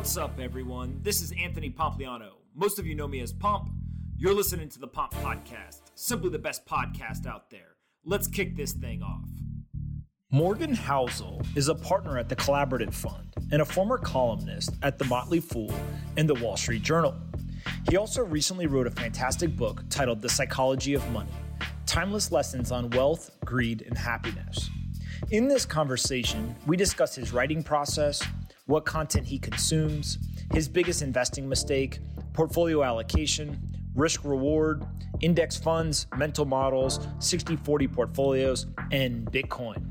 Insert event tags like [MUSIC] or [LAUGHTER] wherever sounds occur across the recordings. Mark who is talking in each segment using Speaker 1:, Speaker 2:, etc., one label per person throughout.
Speaker 1: What's up, everyone? This is Anthony Pompliano. Most of you know me as Pomp. You're listening to the Pomp Podcast, simply the best podcast out there. Let's kick this thing off. Morgan Housel is a partner at the Collaborative Fund and a former columnist at The Motley Fool and The Wall Street Journal. He also recently wrote a fantastic book titled The Psychology of Money Timeless Lessons on Wealth, Greed, and Happiness. In this conversation, we discuss his writing process, what content he consumes, his biggest investing mistake, portfolio allocation, risk reward, index funds, mental models, 60 40 portfolios, and Bitcoin.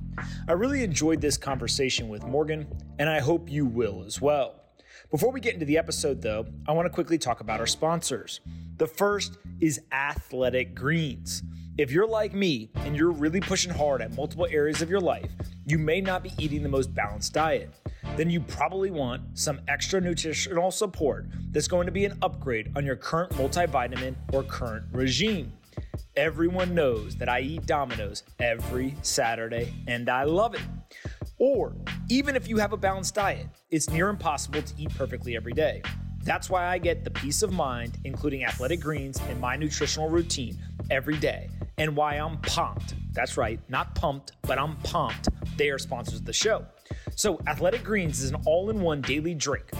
Speaker 1: I really enjoyed this conversation with Morgan, and I hope you will as well. Before we get into the episode, though, I want to quickly talk about our sponsors. The first is Athletic Greens. If you're like me and you're really pushing hard at multiple areas of your life, you may not be eating the most balanced diet then you probably want some extra nutritional support that's going to be an upgrade on your current multivitamin or current regime. Everyone knows that I eat Domino's every Saturday and I love it. Or even if you have a balanced diet, it's near impossible to eat perfectly every day. That's why I get the peace of mind, including athletic greens in my nutritional routine every day, and why I'm pumped. That's right, not pumped, but I'm pumped. They are sponsors of the show. So, Athletic Greens is an all in one daily drink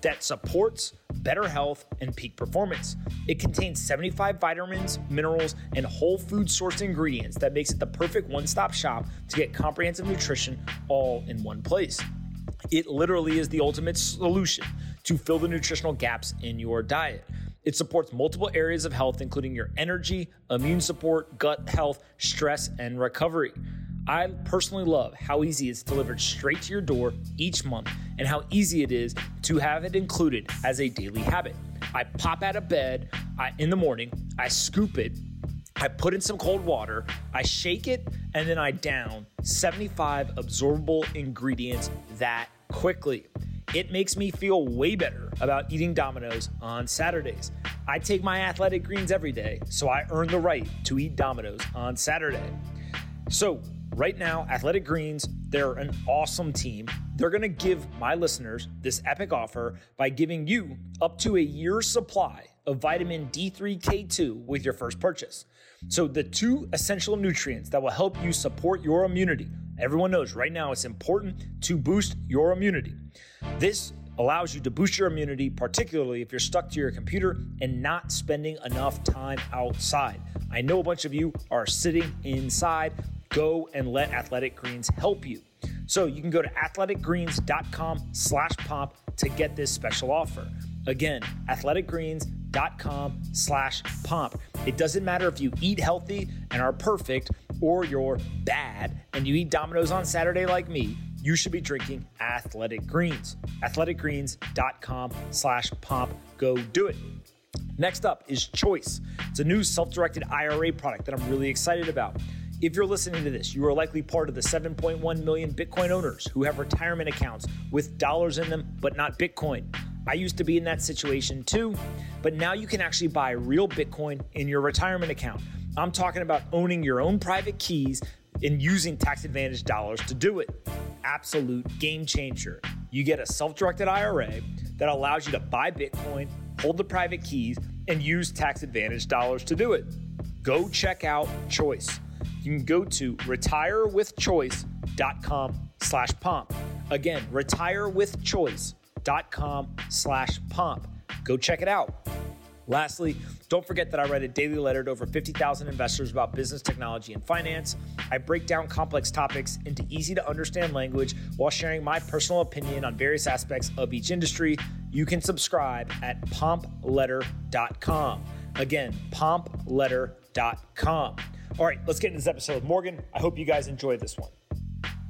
Speaker 1: that supports better health and peak performance. It contains 75 vitamins, minerals, and whole food sourced ingredients that makes it the perfect one stop shop to get comprehensive nutrition all in one place. It literally is the ultimate solution to fill the nutritional gaps in your diet. It supports multiple areas of health, including your energy, immune support, gut health, stress, and recovery. I personally love how easy it's delivered straight to your door each month and how easy it is to have it included as a daily habit. I pop out of bed I, in the morning, I scoop it, I put in some cold water, I shake it, and then I down 75 absorbable ingredients that quickly. It makes me feel way better about eating Domino's on Saturdays. I take my athletic greens every day, so I earn the right to eat Domino's on Saturday. So, Right now, Athletic Greens, they're an awesome team. They're going to give my listeners this epic offer by giving you up to a year's supply of vitamin D3K2 with your first purchase. So, the two essential nutrients that will help you support your immunity. Everyone knows right now it's important to boost your immunity. This allows you to boost your immunity, particularly if you're stuck to your computer and not spending enough time outside. I know a bunch of you are sitting inside go and let Athletic Greens help you. So you can go to athleticgreens.com slash pomp to get this special offer. Again, athleticgreens.com slash pomp. It doesn't matter if you eat healthy and are perfect or you're bad and you eat Domino's on Saturday like me, you should be drinking Athletic Greens. athleticgreens.com slash pomp. Go do it. Next up is Choice. It's a new self-directed IRA product that I'm really excited about. If you're listening to this, you are likely part of the 7.1 million Bitcoin owners who have retirement accounts with dollars in them, but not Bitcoin. I used to be in that situation too, but now you can actually buy real Bitcoin in your retirement account. I'm talking about owning your own private keys and using tax advantage dollars to do it. Absolute game changer. You get a self directed IRA that allows you to buy Bitcoin, hold the private keys, and use tax advantage dollars to do it. Go check out Choice you can go to retirewithchoice.com slash pomp. Again, retirewithchoice.com slash pomp. Go check it out. Lastly, don't forget that I write a daily letter to over 50,000 investors about business, technology, and finance. I break down complex topics into easy to understand language while sharing my personal opinion on various aspects of each industry. You can subscribe at pompletter.com. Again, pompletter.com. All right, let's get into this episode. With Morgan, I hope you guys enjoyed this one.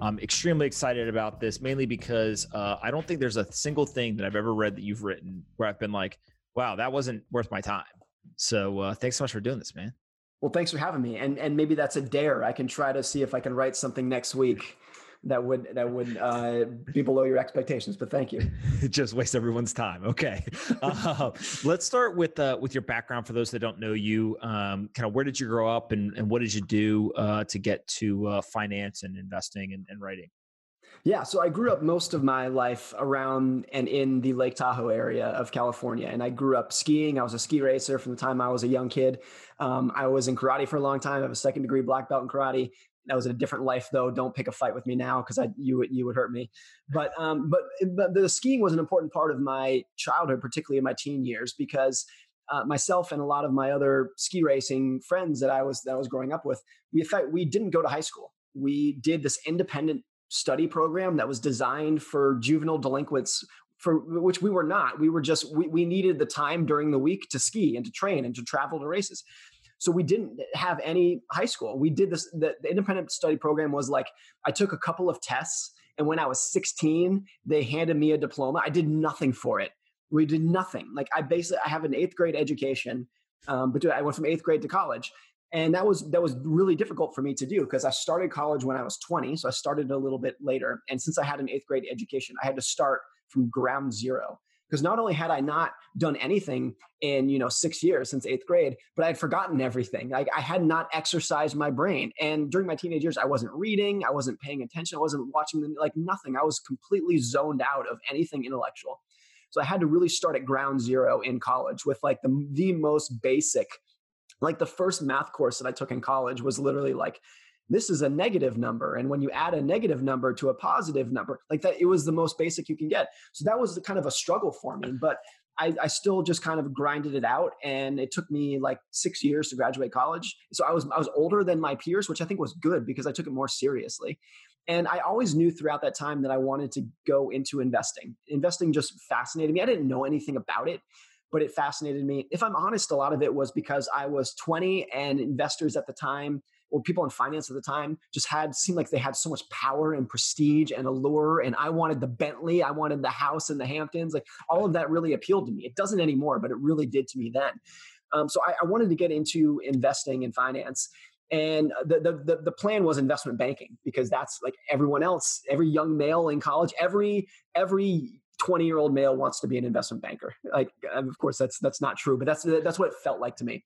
Speaker 1: I'm extremely excited about this, mainly because uh, I don't think there's a single thing that I've ever read that you've written where I've been like, wow, that wasn't worth my time. So uh, thanks so much for doing this, man.
Speaker 2: Well, thanks for having me. And and maybe that's a dare. I can try to see if I can write something next week that would that would uh, be below your expectations. But thank you. [LAUGHS]
Speaker 1: Just waste everyone's time. Okay, [LAUGHS] uh, let's start with uh, with your background for those that don't know you. Um, kind of where did you grow up, and, and what did you do uh, to get to uh, finance and investing and, and writing?
Speaker 2: Yeah, so I grew up most of my life around and in the Lake Tahoe area of California. And I grew up skiing. I was a ski racer from the time I was a young kid. Um, I was in karate for a long time. I have a second degree black belt in karate that was in a different life though don't pick a fight with me now because i you you would hurt me. But um but but the skiing was an important part of my childhood particularly in my teen years because uh, myself and a lot of my other ski racing friends that i was that i was growing up with we in fact we didn't go to high school. We did this independent study program that was designed for juvenile delinquents for which we were not. We were just we, we needed the time during the week to ski and to train and to travel to races so we didn't have any high school. We did this, the, the independent study program was like, I took a couple of tests. And when I was 16, they handed me a diploma. I did nothing for it. We did nothing. Like I basically, I have an eighth grade education, um, but I went from eighth grade to college and that was that was really difficult for me to do because i started college when i was 20 so i started a little bit later and since i had an eighth grade education i had to start from ground zero because not only had I not done anything in you know six years since eighth grade, but I had forgotten everything. Like I had not exercised my brain, and during my teenage years, I wasn't reading, I wasn't paying attention, I wasn't watching them, like nothing. I was completely zoned out of anything intellectual. So I had to really start at ground zero in college with like the the most basic. Like the first math course that I took in college was literally like this is a negative number. And when you add a negative number to a positive number like that it was the most basic you can get. So that was the kind of a struggle for me but I, I, still just kind of grinded it out. And it took me like six years to graduate college. So i was i was older than my peers which i think was good because i took it more seriously. And i always knew throughout that time that i wanted to go into investing. Investing just fascinated me. I didn't know anything about it but it fascinated me. If i'm honest a lot of it was because i was 20 and investors at the time or people in finance at the time just had seemed like they had so much power and prestige and allure and i wanted the bentley i wanted the house in the hamptons like all of that really appealed to me. It doesn't anymore but it really did to me then. Um, so I, I wanted to get into investing in finance and the, the the plan was investment banking because that's like everyone else every young male in college every every 20 year old male wants to be an investment banker. Like of course that's that's not true but that's that's what it felt like to me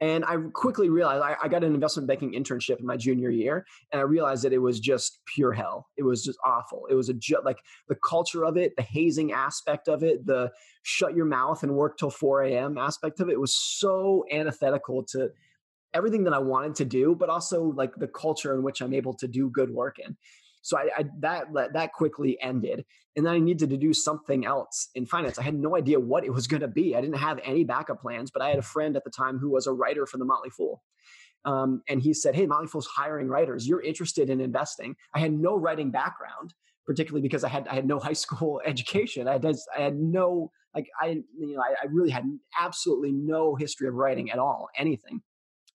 Speaker 2: and I quickly realized I, I, got an investment banking internship in my junior year, and I realized that it was just pure hell. It was just awful. It was a ju- like the culture of it, the hazing aspect of it, the shut your mouth and work till 4 a.m. aspect of it was so antithetical to everything that I wanted to do, but also like the culture in which I'm able to do good work in. So I, I that that quickly ended, and then I needed to do something else in finance. I had no idea what it was going to be. I didn't have any backup plans, but I had a friend at the time who was a writer for the Motley Fool. Um, and he said, "Hey, Motley Fool's hiring writers. You're interested in investing." I had no writing background, particularly because I had I had no [LAUGHS] high school education. I had I had no like I you know I, I really had absolutely no history of writing at all, anything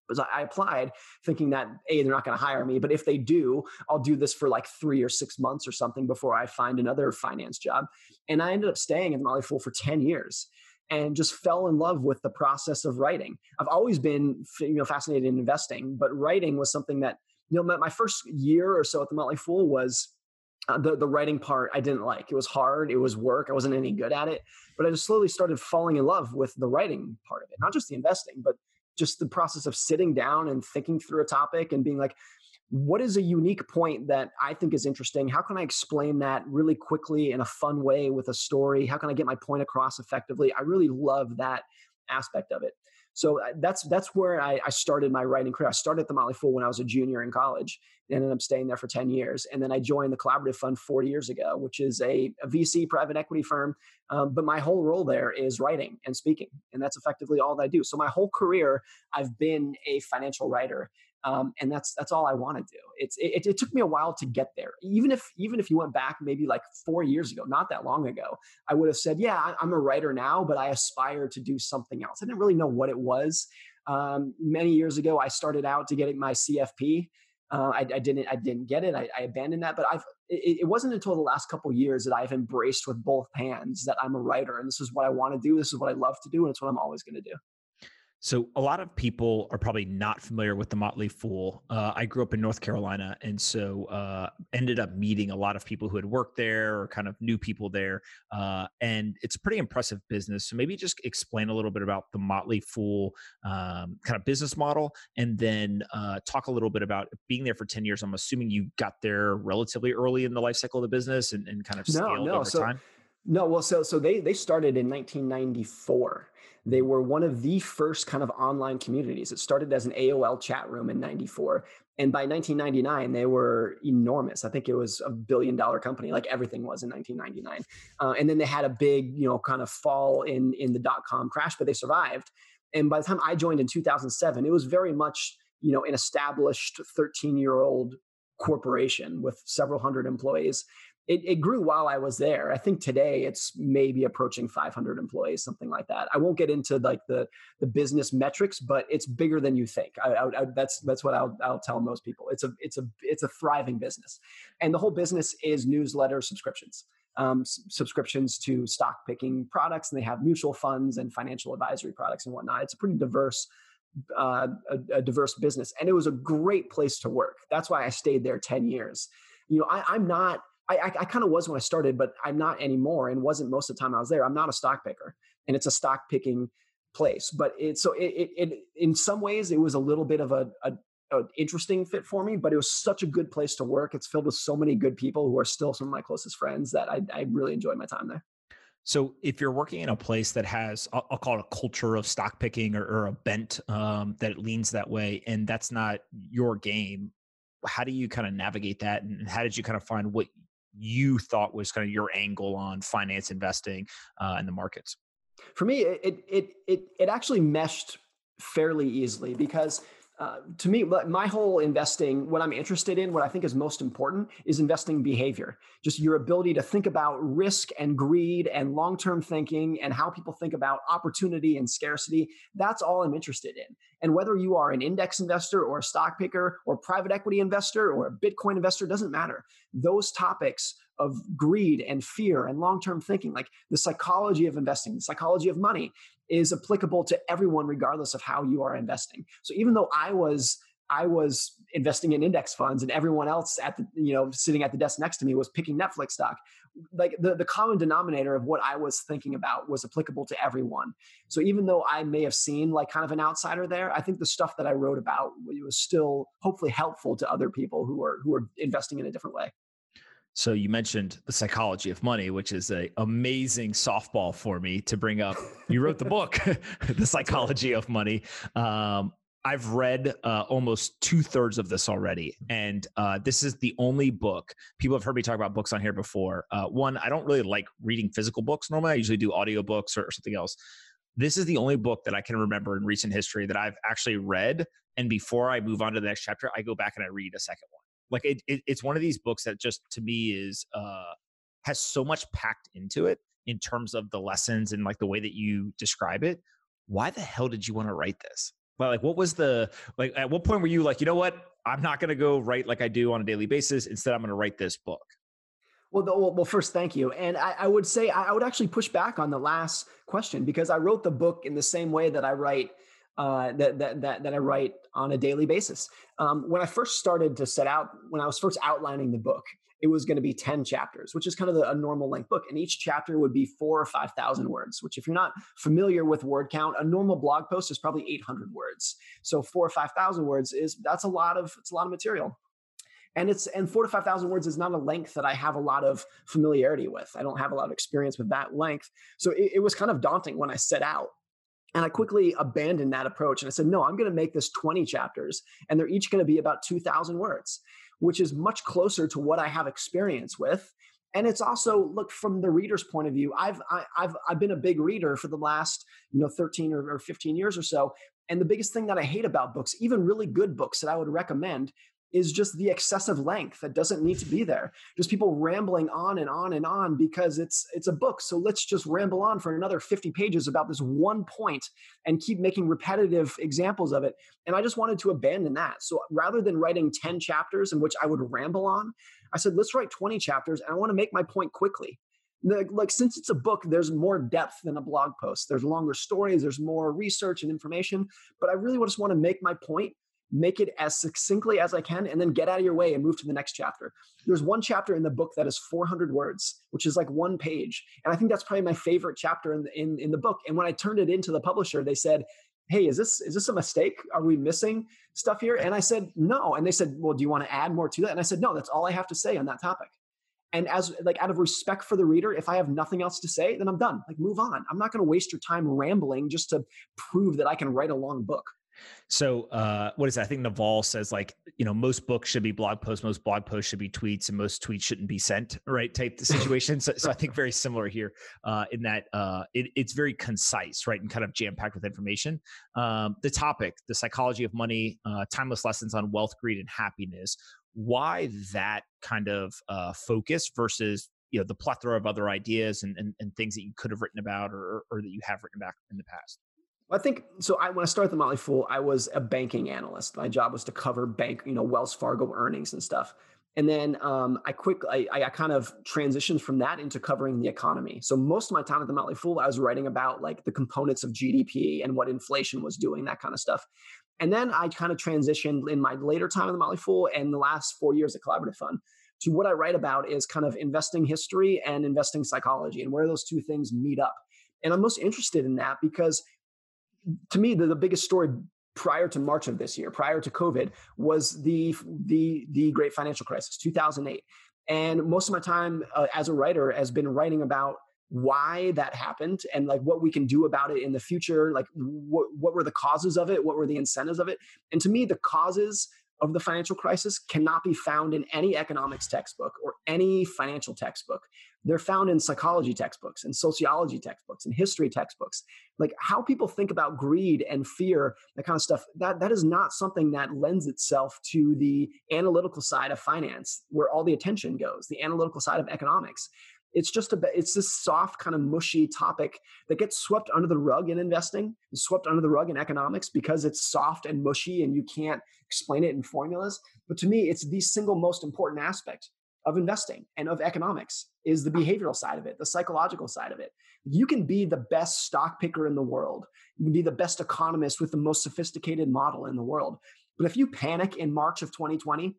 Speaker 2: was I applied thinking that a they're not going to hire me, but if they do, I'll do this for like three or six months or something before I find another finance job. And I ended up staying at the Motley Fool for ten years and just fell in love with the process of writing. I've always been you know fascinated in investing, but writing was something that you know my, first year or so at the Motley Fool was. Uh, the the writing part I didn't like. It was hard. It was work. I wasn't any good at it. But I just slowly started falling in love with the writing part of it, not just the investing, but just the process of sitting down and thinking through a topic and being like, what is a unique point that I think is interesting? How can I explain that really quickly in a fun way with a story? How can I get my point across effectively? I really love that aspect of it. So uh, that's that's where I, I, started my writing career. I started at the Motley Fool when I was a junior in college, and ended up staying there for ten years. And then I joined the Collaborative Fund four years ago, which is a, a VC private equity firm. Um, but my whole role there is writing and speaking, and that's effectively all that I do. So my whole career, I've been a financial writer, um, and that's that's all I want to do. It's it, it, took me a while to get there. Even if even if you went back maybe like four years ago, not that long ago, I would have said, yeah, I'm a writer now, but I aspire to do something else. I didn't really know what it was. Um, many years ago, I started out to get my CFP. Uh, I, I, didn't I didn't get it. I, I abandoned that. But I've it, it, wasn't until the last couple years that I've embraced with both hands that I'm a writer and this is what I want to do. This is what I love to do, and it's what I'm always going to do.
Speaker 1: So, a lot of people are probably not familiar with the Motley Fool. Uh, I grew up in North Carolina, and so uh, ended up meeting a lot of people who had worked there or kind of knew people there. Uh, and it's a pretty impressive business. So, maybe just explain a little bit about the Motley Fool um, kind of business model, and then uh, talk a little bit about being there for 10 years. I'm assuming you got there relatively early in the life cycle of the business and, and kind of scaled no, no. over
Speaker 2: so,
Speaker 1: time.
Speaker 2: No, well, so so they they started in 1994 they were one of the first kind of online communities. It started as an AOL chat room in 94. And by 1999, they were enormous. I think it was a billion dollar company, like everything was in 1999. Uh, and then they had a big, you know, kind of fall in, in the dot com crash, but they survived. And by the time I joined in 2007, it was very much, you know, an established 13 year old corporation with several hundred employees it, it, grew while I was there. I think today it's maybe approaching 500 employees, something like that. I won't get into like the the business metrics, but it's bigger than you think. I, I, I, that's that's what I'll I'll tell most people. It's a it's a it's a thriving business, and the whole business is newsletter subscriptions. Um, s- subscriptions to stock picking products, and they have mutual funds and financial advisory products and whatnot. It's a pretty diverse uh, a, a diverse business, and it was a great place to work. That's why I stayed there 10 years. You know, I, I'm not I, I, I kind of was when I started, but I'm not anymore and wasn't most of the time I was there. I'm not a stock picker and it's a stock picking place, but it's so it, it, it in some ways it was a little bit of a, a, interesting fit for me, but it was such a good place to work. It's filled with so many good people who are still some of my closest friends that I, I really enjoyed my time there.
Speaker 1: So, if you're working in a place that has, I'll, I'll call it a culture of stock picking or, or a bent um, that leans that way, and that's not your game, how do you kind of navigate that? And how did you kind of find what you thought was kind of your angle on finance investing uh, in the markets?
Speaker 2: For me, it it it it actually meshed fairly easily because to me, my whole investing, what I'm interested in, what I think is most important is investing behavior. Just your ability to think about risk and greed and long term thinking and how people think about opportunity and scarcity. That's all I'm interested in. And whether you are an index investor or a stock picker or private equity investor or a Bitcoin investor, doesn't matter. Those topics of greed and fear and long term thinking, like the psychology of investing, the psychology of money, is applicable to everyone regardless of how you are investing. So even though I was I was investing in index funds and everyone else at the you know sitting at the desk next to me was picking Netflix stock like the, the common denominator of what I was thinking about was applicable to everyone. So even though I may have seen like kind of an outsider there, I think the stuff that I wrote about was still hopefully helpful to other people who are who are investing in a different way.
Speaker 1: So you mentioned the psychology of money, which is a amazing softball for me to bring up. You wrote the [LAUGHS] book, [LAUGHS] The Psychology of Money. Um, I've read uh, almost two thirds of this already, and uh, this is the only book. People have heard me talk about books on here before. Uh, one, I don't really like reading physical books normally. I usually do audiobooks or, or something else. This is the only book that I can remember in recent history that I've actually read. And before I move on to the next chapter, I go back and I read a second one like it, it, it's one of these books that just to me is uh has so much packed into it in terms of the lessons and like the way that you describe it. Why the hell did you want to write this? Well like what was the like at what point were you like you know what? I'm not going to go write like i do on a daily basis. Instead i'm going to write this book.
Speaker 2: Well, the, well, first, thank you. And I, I, would say I would actually push back on the last question because I wrote the book in the same way that I write uh, that, that, that, that I write on a daily basis. Um, when I first started to set out, when I was first outlining the book, it was going to be 10 chapters, which is kind of the, a normal length book. And each chapter would be four or 5,000 words, which, if you're not familiar with word count, a normal blog post is probably 800 words. So four or 5,000 words is, that's a lot of, it's a lot of material. And it's, and four to 5,000 words is not a length that I have a lot of familiarity with. I don't have a lot of experience with that length. So it, it was kind of daunting when I set out and I quickly abandoned that approach and I said, no, I'm going to make this 20 chapters and they're each going to be about 2,000 words, which is much closer to what I have experience with. And it's also look from the reader's point of view. I've I, have i I've been a big reader for the last you know 13 or, or 15 years or so. And the biggest thing that I hate about books, even really good books that I would recommend, is just the excessive length that doesn't need to be there. Just people rambling on and on and on because it's it's a book. So let's just ramble on for another 50 pages about this one point and keep making repetitive examples of it. And I just wanted to abandon that. So rather than writing 10 chapters in which I would ramble on, I said let's write 20 chapters and I want to make my point quickly. Like, like since it's a book, there's more depth than a blog post. There's longer stories, there's more research and information, but I really just want to make my point make it as succinctly as I can, and then get out of your way and move to the next chapter. There's one chapter in the book that is 400 words, which is like one page, and I think that's probably my favorite chapter in the, in, in the book. And when I turned it into the publisher, they said, "Hey, is this is this a mistake? Are we missing stuff here?" And I said, "No." And they said, "Well, do you want to add more to that?" And I said, "No, that's all I have to say on that topic." And as like out of respect for the reader, if I have nothing else to say, then I'm done. Like move on. I'm not going to waste your time rambling just to prove that I can write a long book.
Speaker 1: So uh, what is that? I think Naval says like you know most books should be blog posts, most blog posts should be tweets, and most tweets shouldn't be sent. Right? Type the [LAUGHS] situation. so, so, I think very similar here uh, in that uh, it, it's very concise, right, and kind of jam packed with information. Um, the topic, the psychology of money, uh, timeless lessons on wealth, greed, and happiness. Why that kind of uh, focus versus you know the plethora of other ideas and, and, and things that you could have written about or, or that you have written back in the past?
Speaker 2: I think so. I when I started the Motley Fool, I was a banking analyst. My job was to cover bank, you know, Wells Fargo earnings and stuff. And then um, I quick, I, I kind of transitioned from that into covering the economy. So most of my time at the Motley Fool, I was writing about like the components of GDP and what inflation was doing, that kind of stuff. And then I kind of transitioned in my later time at the Motley Fool and the last four years at Collaborative Fund to what I write about is kind of investing history and investing psychology and where those two things meet up. And I'm most interested in that because to me, the, the biggest story prior to March of this year, prior to COVID, was the the the great financial crisis, 2008. And most of my time uh, as a writer has been writing about why that happened and like what we can do about it in the future like what, what were the causes of it what were the incentives of it and to me the causes of the financial crisis cannot be found in any economics textbook or any financial textbook. They're found in psychology textbooks and sociology textbooks and history textbooks. Like how people think about greed and fear, that kind of stuff, that, that is not something that lends itself to the analytical side of finance, where all the attention goes, the analytical side of economics it's just a it's this soft kind of mushy topic that gets swept under the rug in investing and swept under the rug in economics because it's soft and mushy and you can't explain it in formulas but to me it's the single most important aspect of investing and of economics is the behavioral side of it the psychological side of it. You can be the best stock picker in the world. You can be the best economist with the most sophisticated model in the world. But if you panic in march of 2020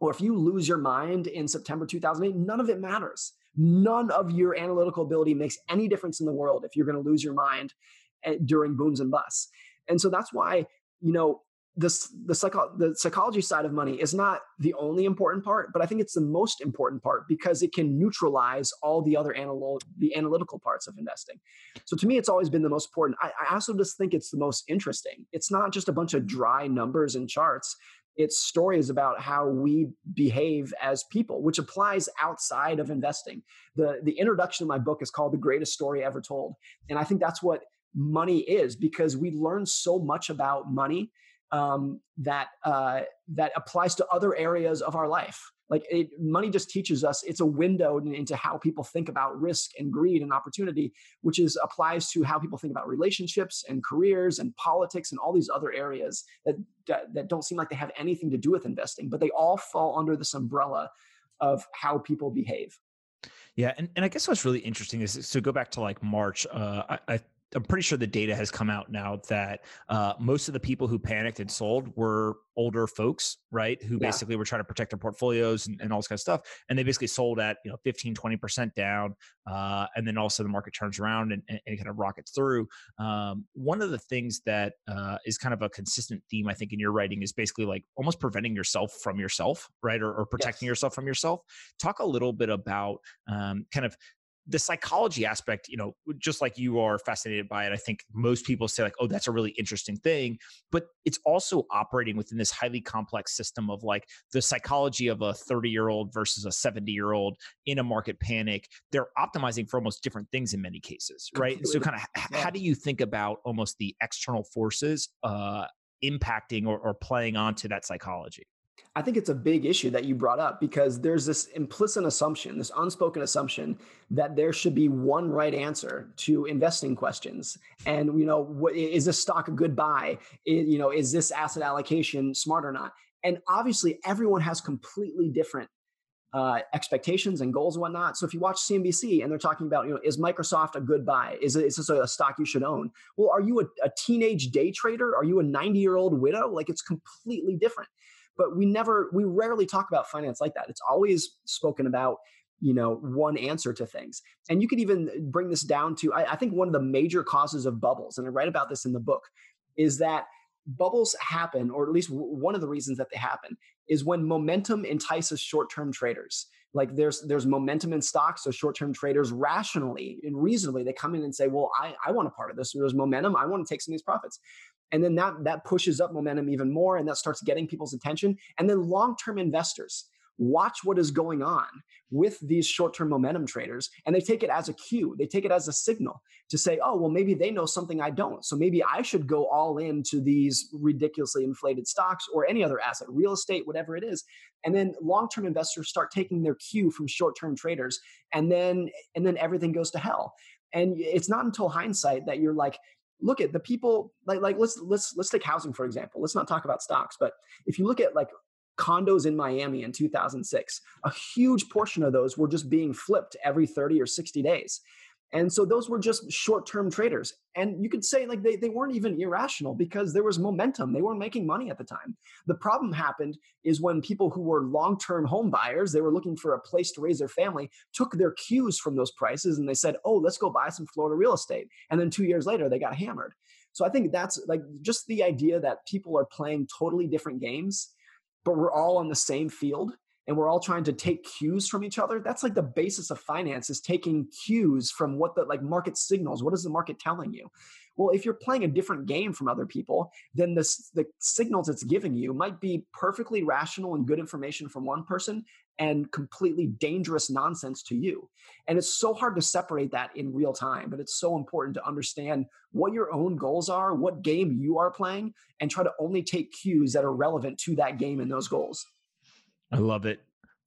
Speaker 2: or if you lose your mind in september 2008 none of it matters. None of your analytical ability makes any difference in the world if you're going to lose your mind eh, during booms and busts. And so that's why, you know, this the psycho- the psychology side of money is not the only important part, but I think it's the most important part because it can neutralize all the other analytical the analytical parts of investing. So to me, it's always been the most important. I, I also just think it's the most interesting. It's not just a bunch of dry numbers and charts it's stories about how we behave as people which applies outside of investing the the introduction of my book is called the greatest story ever told and i think that's what money is because we learn so much about money um, that uh, that applies to other areas of our life like it, money just teaches us it's a window into how people think about risk and greed and opportunity which is applies to how people think about relationships and careers and politics and all these other areas that that don't seem like they have anything to do with investing but they all fall under this umbrella of how people behave
Speaker 1: yeah, and, and I guess what's really interesting is so go back to like March. Uh, I, I I'm pretty sure the data has come out now that uh, most of the people who panicked and sold were older folks, right? Who yeah. basically were trying to protect their portfolios and, and, all this kind of stuff. And they basically sold at, you know, 15, 20% down. Uh, and then also the market turns around and, and, and kind of rockets through. Um, one of the things that uh, is kind of a consistent theme, I think, in your writing is basically like almost preventing yourself from yourself, right? Or, or protecting yes. yourself from yourself. Talk a little bit about um, kind of the psychology aspect, you know, just like you are fascinated by it, I think most people say, like, oh, that's a really interesting thing. But it's also operating within this highly complex system of like the psychology of a 30 year old versus a 70 year old in a market panic. They're optimizing for almost different things in many cases, right? Completely. So, kind of, yeah. how do you think about almost the external forces uh, impacting or, or playing onto that psychology?
Speaker 2: I think it's a big issue that you brought up because there's this implicit assumption, this unspoken assumption that there should be one right answer to investing questions. And you know, what, is this stock a good buy? You know, is this asset allocation smart or not? And obviously, everyone has completely different uh, expectations and goals and whatnot. So if you watch CNBC and they're talking about, you know, is Microsoft a good buy? Is, it, is this a stock you should own? Well, are you a, a teenage day trader? Are you a 90 year old widow? Like it's completely different but we never we rarely talk about finance like that. It's always spoken about you know one answer to things. And you could even bring this down to I, I, think one of the major causes of bubbles and i write about this in the book is that bubbles happen or at least one of the reasons that they happen is when momentum entices short-term traders. Like there's there's momentum in stocks so short-term traders rationally and reasonably they come in and say well i, I want a part of this there's momentum i want to take some of these profits and then that that pushes up momentum even more and that starts getting people's attention. And then long-term investors watch what is going on with these short-term momentum traders and they take it as a cue. They take it as a signal to say oh well maybe they know something i don't. So maybe i should go all into these ridiculously inflated stocks or any other asset real estate whatever it is. And then long-term investors start taking their cue from short-term traders and then and then everything goes to hell. And it's not until hindsight that you're like look at the people like like let's let's let's take housing for example. Let's not talk about stocks, but if you look at like condos in Miami in 2006, a huge portion of those were just being flipped every 30 or 60 days. And so those were just short-term traders. And you could say like they, they weren't even irrational because there was momentum. They weren't making money at the time. The problem happened is when people who were long-term home buyers, they were looking for a place to raise their family, took their cues from those prices and they said, oh, let's go buy some Florida real estate. And then two years later, they got hammered. So I think that's like just the idea that people are playing totally different games, but we're all on the same field and we're all trying to take cues from each other that's like the basis of finance is taking cues from what the like market signals what is the market telling you? Well if you're playing a different game from other people then the signals it's giving you might be perfectly rational and good information from one person and completely dangerous nonsense to you. And it's so hard to separate that in real time but it's so important to understand what your own goals are what game you are playing and try to only take cues that are relevant to that game and those goals
Speaker 1: I love it.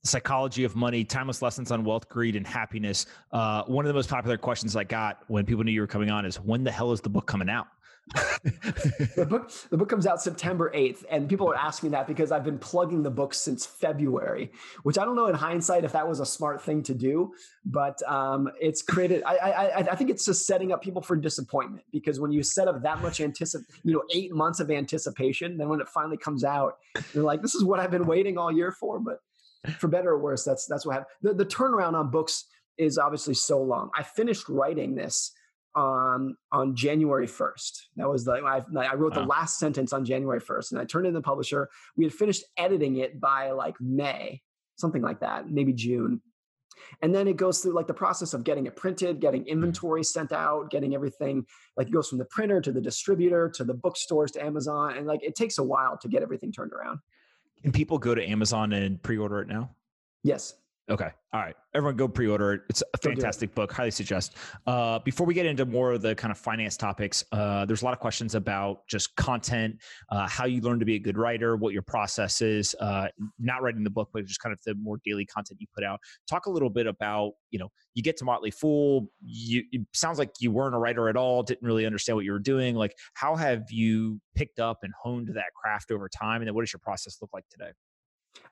Speaker 1: Psychology of money, timeless lessons on wealth, greed, and happiness. Uh, one of the most popular questions I got when people knew you were coming on is, "When the hell is the book coming out?"
Speaker 2: The book the book comes out September 8th and people are asking that because I've been plugging the book since February which I don't know in hindsight if that was a smart thing to do but um, it's created I, I I think it's just setting up people for disappointment because when you set up that much anticipation you know 8 months of anticipation then when it finally comes out you're like this is what I've been waiting all year for but for better or worse that's that's what happened. The, the turnaround on books is obviously so long. I finished writing this on on January 1st. That was the I, I wrote wow. the last sentence on January 1st, and I turned in the publisher. We had finished editing it by like May, something like that, maybe June. And then it goes through like the process of getting it printed, getting mm-hmm. inventory sent out, getting everything like it goes from the printer to the distributor to the bookstores to Amazon, and like it takes a while to get everything turned around.
Speaker 1: Can people go to Amazon and pre-order it now?
Speaker 2: Yes.
Speaker 1: Okay. All right. Everyone go pre-order it. It's a fantastic book. Highly suggest. Uh, before we get into more of the kind of finance topics, uh, there's a lot of questions about just content, uh, how you learn to be a good writer, what your process is, uh, not writing the book, but just kind of the more daily content you put out. Talk a little bit about, you know, you get to Motley Fool. You, it sounds like you weren't a writer at all, didn't really understand what you were doing. Like, how have you picked up and honed that craft over time? And then what does your process look like today?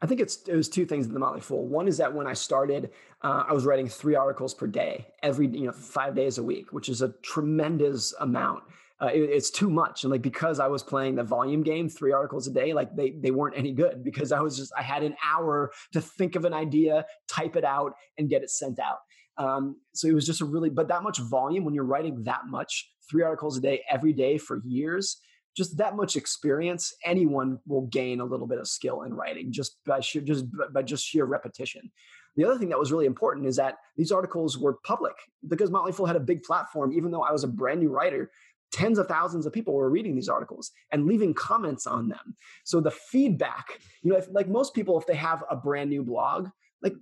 Speaker 2: I think it's it was two things in the Motley Fool. One is that when I started, uh, I was writing three articles per day, every you know five days a week, which is a tremendous amount. Uh, it, it's too much, and like because I was playing the volume game, three articles a day, like they they weren't any good [LAUGHS] because I was just I had an hour to think of an idea, type it out, and get it sent out. Um, so it was just a really, but that much volume when you're writing that much, three articles a day every day for years just that much experience, anyone will gain a little bit of skill in writing just by sheer, just by just sheer repetition. The other thing that was really important is that these articles were public because Motley Fool had a big platform. Even though I was a brand new writer, tens of thousands of people were reading these articles and leaving comments on them. So the feedback, you know, if, like most people, if they have a brand new blog, like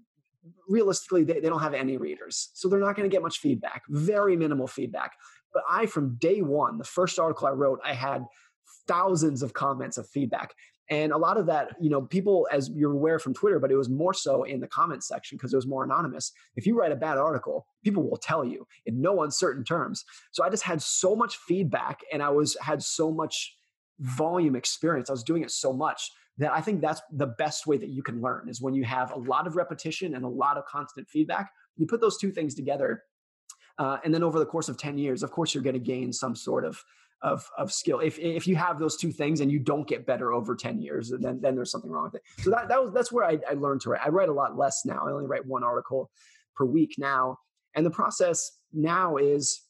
Speaker 2: realistically, they, they don't have any readers. So they're not going to get much feedback, very minimal feedback. But I, from day one, the first article I wrote, I had thousands of comments of feedback. And a lot of that, you know, people, as you're aware from Twitter, but it was more so in the comment section because it was more anonymous. If you write a bad article, people will tell you in no uncertain terms. So I just had so much feedback and I was had so much volume experience. I was doing it so much that I think that's the best way that you can learn is when you have a lot of repetition and a lot of constant feedback. You put those two things together. Uh, and then over the course of 10 years, of course, you're going to gain some sort of of of skill. If if you have those two things and you don't get better over ten years, then then there's something wrong with it. So that that was that's where I, I learned to write. I write a lot less now. I only write one article per week now, and the process now is.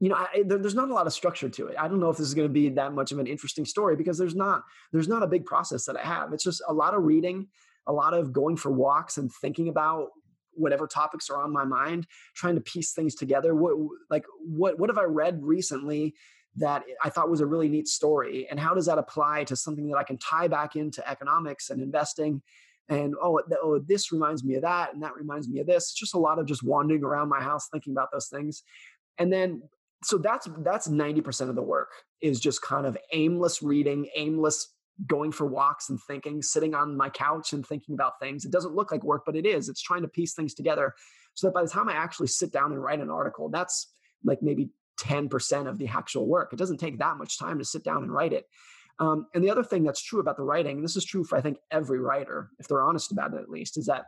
Speaker 2: You know, I, there, there's not a lot of structure to it. I don't know if this is going to be that much of an interesting story because there's not there's not a big process that I have. It's just a lot of reading, a lot of going for walks and thinking about whatever topics are on my mind trying to piece things together what like what what have i read recently that I thought was a really neat story. And how does that apply to something that I can tie back into economics and investing? And oh, oh, this reminds me of that, and that reminds me of this. It's just a lot of just wandering around my house thinking about those things. And then, so that's that's ninety percent of the work is just kind of aimless reading, aimless going for walks and thinking, sitting on my couch and thinking about things. It doesn't look like work, but it is. It's trying to piece things together so that by the time I actually sit down and write an article, that's like maybe 10% of the actual work. It doesn't take that much time to sit down and write it. Um, and the other thing that's true about the writing, and this is true for I think every writer, if they're honest about it at least, is that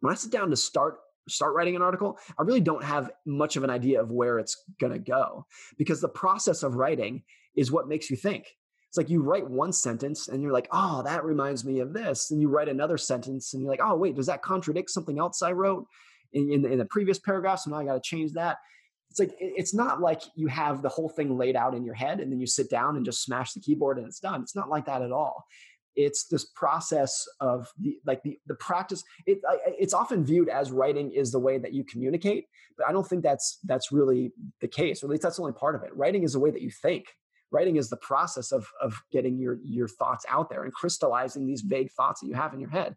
Speaker 2: when I sit down to start start writing an article, I really don't have much of an idea of where it's going to go because the process of writing is what makes you think. It's like you write one sentence and you're like, oh, that reminds me of this. And you write another sentence and you're like, oh, wait, does that contradict something else I wrote in, in, in the previous paragraph? So now I got to change that it's like it's not like you have the whole thing laid out in your head and then you sit down and just smash the keyboard and it's done it's not like that at all it's this process of the like the the practice it it's often viewed as writing is the way that you communicate but i don't think that's that's really the case or at least that's only part of it writing is the way that you think writing is the process of of getting your your thoughts out there and crystallizing these vague thoughts that you have in your head.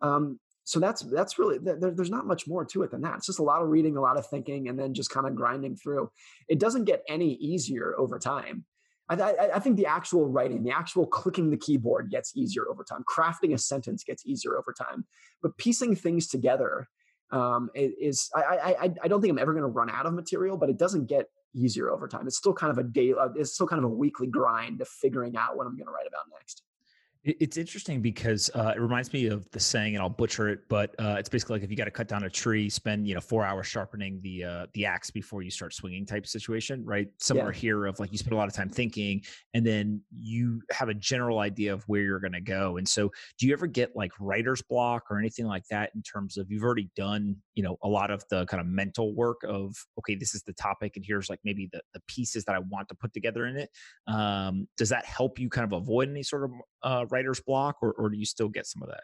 Speaker 2: Um, so that's that's really there, there's not much more to it than that. It's just a lot of reading a lot of thinking and then just kind of grinding through. It doesn't get any easier over time. I, I, I, think the actual writing the actual clicking the keyboard gets easier over time. Crafting a sentence gets easier over time. But piecing things together um, is I, I i don't think i'm ever going to run out of material but it doesn't get easier over time. It's still kind of a day uh, it's still kind of a weekly grind of figuring out what i'm going to write about next
Speaker 1: it's interesting because uh, it reminds me of the saying, and I'll butcher it, but uh, it's basically like if you got to cut down a tree, spend you know four hours sharpening the uh, the axe before you start swinging type situation, right? Similar yeah. here of like you spend a lot of time thinking, and then you have a general idea of where you're going to go. And so, do you ever get like writer's block or anything like that in terms of you've already done you know a lot of the kind of mental work of okay, this is the topic, and here's like maybe the the pieces that I want to put together in it. Um, does that help you kind of avoid any sort of uh, writer's block, or, or do you still get some of that?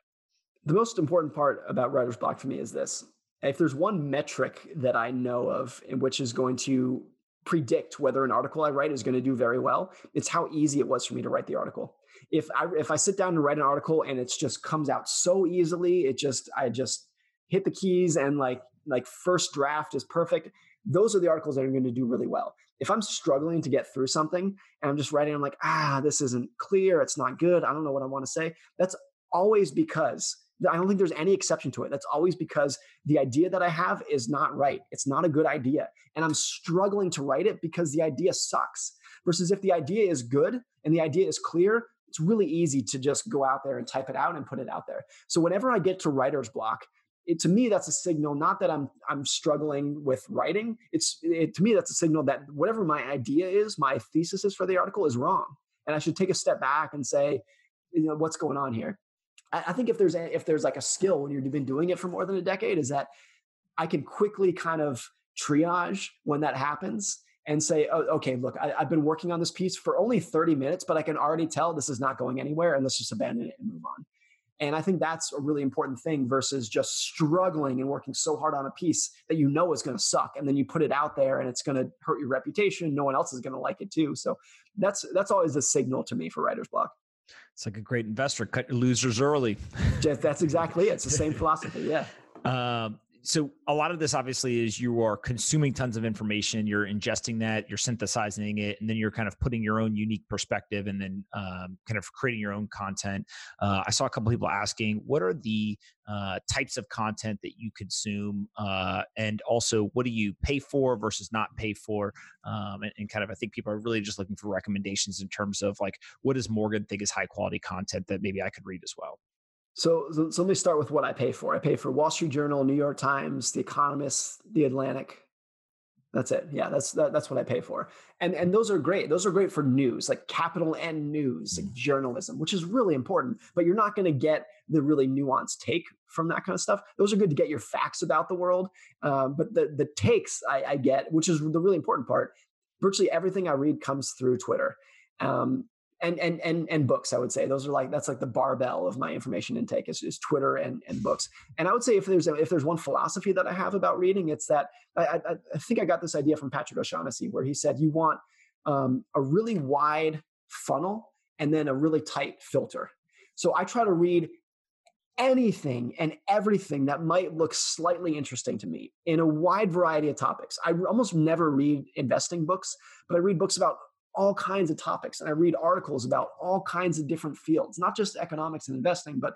Speaker 2: The most important part about writer's block for me is this. If there's one metric that I know of in which is going to predict whether an article I write is going to do very well, it's how easy it was for me to write the article. If I if I sit down and write an article and it just comes out so easily, it just I just hit the keys and like like first draft is perfect. Those are the articles that are going to do really well if I'm struggling to get through something and I'm just writing, I'm like, ah, this isn't clear. It's not good. I don't know what I want to say. That's always because I don't think there's any exception to it. That's always because the idea that I have is not right. It's not a good idea. And I'm struggling to write it because the idea sucks. Versus if the idea is good and the idea is clear, it's really easy to just go out there and type it out and put it out there. So whenever I get to writer's block, it, to me that's a signal not that i'm i'm struggling with writing. It's it, to me that's a signal that whatever my idea is my thesis is for the article is wrong. And i should take a step back and say you know what's going on here? I, I think if there's a, if there's like a skill when you've been doing it for more than a decade is that i can quickly kind of triage when that happens and say, oh, okay, look, I, have been working on this piece for only 30 minutes, but I can already tell this is not going anywhere and let's just abandon it and move on. And I think that's a really important thing versus just struggling and working so hard on a piece that you know is going to suck. And then you put it out there and it's going to hurt your reputation. No one else is going to like it too. So that's, that's always a signal to me for writer's block.
Speaker 1: It's like a great investor, cut your losers early.
Speaker 2: that's exactly it. It's the same [LAUGHS] philosophy. Yeah. Um,
Speaker 1: so a lot of this obviously is you are consuming tons of information you're ingesting that you're synthesizing it and then you're kind of putting your own unique perspective and then um, kind of creating your own content. Uh, i saw a couple people asking what are the uh, types of content that you consume uh, and also what do you pay for versus not pay for? Um, and, and, kind of i think people are really just looking for recommendations in terms of like what does morgan think is high quality content that maybe i could read as well
Speaker 2: so, so, so, let me start with what I pay for. I pay for Wall Street Journal, New York Times, The Economist, The Atlantic. That's it. Yeah, that's that, that's what I pay for. And and those are great. Those are great for news, like capital N news, like journalism, which is really important. But you're not going to get the really nuanced take from that kind of stuff. Those are good to get your facts about the world. Um, but the the takes I, I, get, which is the really important part, virtually everything I read comes through Twitter. Um, and and and and books i would say. Those are like that's like the barbell of my information intake is, is twitter and, and books. And i would say if there's a, if there's one philosophy that i have about reading it's that i, I, I think i got this idea from patrick o'shaughnessy where he said you want um, a really wide funnel and then a really tight filter. So i try to read anything and everything that might look slightly interesting to me in a wide variety of topics. I almost never read investing books, but I read books about all kinds of topics and I read articles about all kinds of different fields, not just economics and investing, but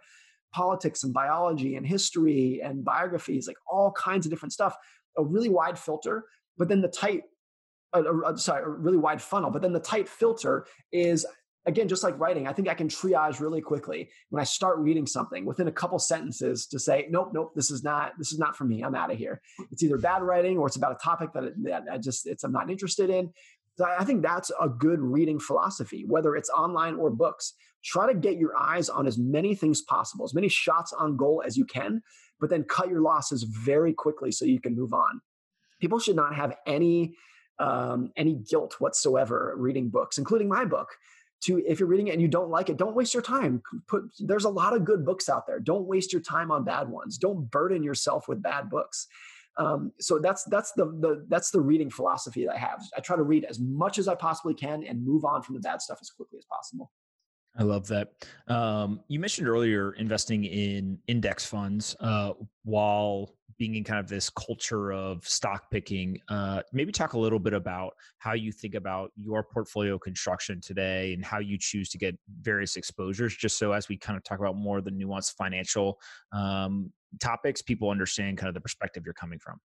Speaker 2: politics and biology and history and biographies, like all kinds of different stuff. A really wide filter, but then the tight, uh, uh, sorry, a really wide funnel, but then the tight filter is again just like writing i think i can triage really quickly when i start reading something within a couple sentences to say nope nope this is not this is not for me i'm out of here it's either bad writing or it's about a topic that, that i just it's i'm not interested in I think that's a good reading philosophy, whether it's online or books. Try to get your eyes on as many things possible, as many shots on goal as you can, but then cut your losses very quickly so you can move on. People should not have any um, any guilt whatsoever reading books, including my book. To if you're reading it and you don't like it, don't waste your time. Put there's a lot of good books out there. Don't waste your time on bad ones. Don't burden yourself with bad books. Um, so that's that's the, the that's the reading philosophy that I have. I try to read as much as I possibly can and move on from the bad stuff as quickly as possible.
Speaker 1: I love that. Um, you mentioned earlier investing in index funds uh, while being in kind of this culture of stock picking. Uh, maybe talk a little bit about how you think about your portfolio construction today and how you choose to get various exposures, just so as we kind of talk about more of the nuanced financial um, topics, people understand kind of the perspective you're coming from.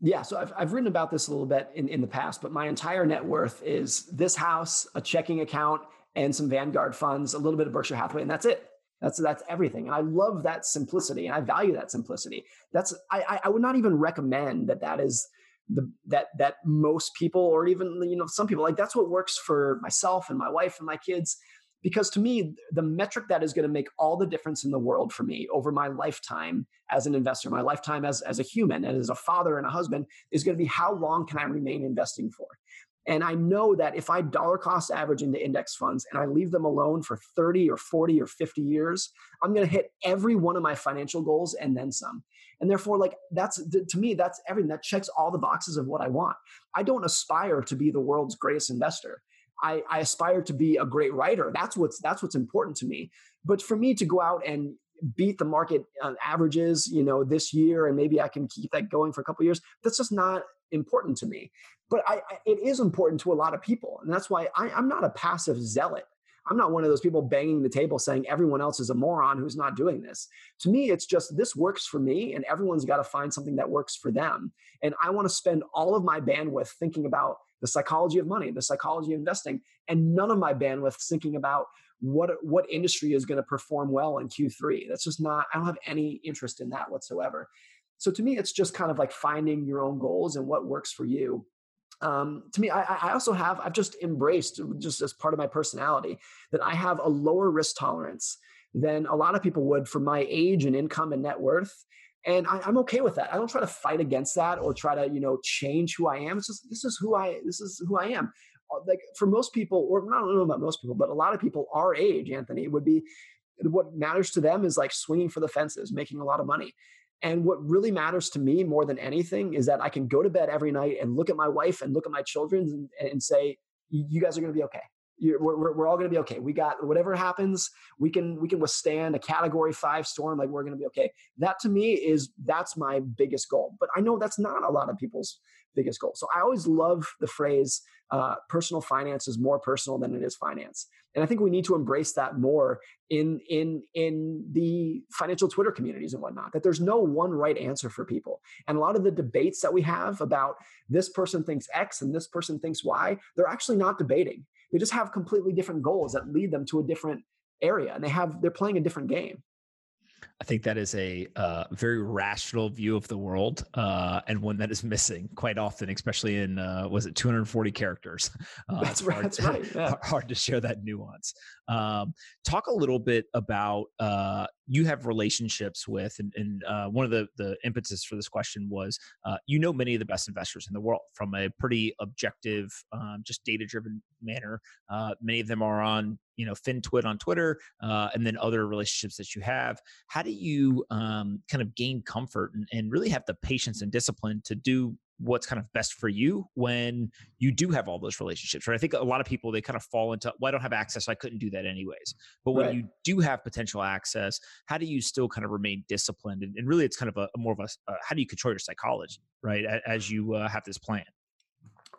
Speaker 2: Yeah, so I've, I've written about this a little bit in, in the past, but my entire net worth is this house, a checking account, and some Vanguard funds, a little bit of Berkshire Hathaway, and that's it. That's that's everything, and I love that simplicity, and I value that simplicity. That's I I would not even recommend that that is the that that most people, or even you know some people, like that's what works for myself and my wife and my kids. Because to me the metric that is going to make all the difference in the world for me over my lifetime as an investor my lifetime as, as a human and as a father and a husband is going to be how long can i remain investing for and i know that if i dollar cost average into index funds and i leave them alone for 30 or 40 or 50 years i'm going to hit every one of my financial goals and then some and therefore like that's to me that's everything that checks all the boxes of what i want i don't aspire to be the world's greatest investor I, I aspire to be a great writer. That's what's that's what's important to me. But for me to go out and beat the market averages, you know, this year, and maybe I can keep that going for a couple years. That's just not important to me. But I, I, it is important to a lot of people, and that's why I, I'm not a passive zealot. I'm not one of those people banging the table saying everyone else is a moron who's not doing this. To me, it's just this works for me, and everyone's got to find something that works for them. And I want to spend all of my bandwidth thinking about the psychology of money, the psychology of investing, and none of my bandwidth thinking about what what industry is going to perform well in Q3. That's just not. I don't have any interest in that whatsoever. So to me, it's just kind of like finding your own goals and what works for you. Um, to me, I, I also have I've just embraced just as part of my personality that I have a lower risk tolerance than a lot of people would for my age and income and net worth and I, am okay with that. I don't try to fight against that or try to you know change who I am. It's just this is who I this is who I am. Uh, like for most people, or I don't know about most people, but a lot of people our age, Anthony, would be what matters to them is like swinging for the fences, making a lot of money. And what really matters to me more than anything is that I can go to bed every night and look at my wife and look at my children and, and say, you guys are going to be okay. we're, we're all going to be okay. We got whatever happens, we can we can withstand a category five storm. Like we're going to be okay. That to me is that's my biggest goal. But I know that's not a lot of people's biggest goal. So I always love the phrase uh, personal finance is more personal than it is finance. And I think we need to embrace that more in in in the financial Twitter communities and whatnot. That there's no one right answer for people. And a lot of the debates that we have about this person thinks X and this person thinks Y, they're actually not debating. They just have completely different goals that lead them to a different area, and they have they're playing a different game.
Speaker 1: I think that is a uh, very rational view of the world, uh, and one that is missing quite often, especially in uh, was it 240 characters? [LAUGHS]
Speaker 2: Uh, that's right. That's [LAUGHS] right. Yeah.
Speaker 1: hard to share that nuance. Um, talk a little bit about uh, you have relationships with, and, and uh, one of the the impetus for this question was you know many of the best investors in the world from a pretty objective, um, just data driven manner. many of them are on you know FinTwit on Twitter, and then other relationships that you have. How do do you um, kind of gain comfort and, and really have the patience and discipline to do what's kind of best for you when you do have all those relationships right? I think a lot of people they kind of fall into well i don't have access so i couldn't do that anyways. But when right. you do have potential access how do you still kind of remain disciplined? And, and really it's kind of a, a more of a uh, how do you control your psychology right as you uh, have this plan?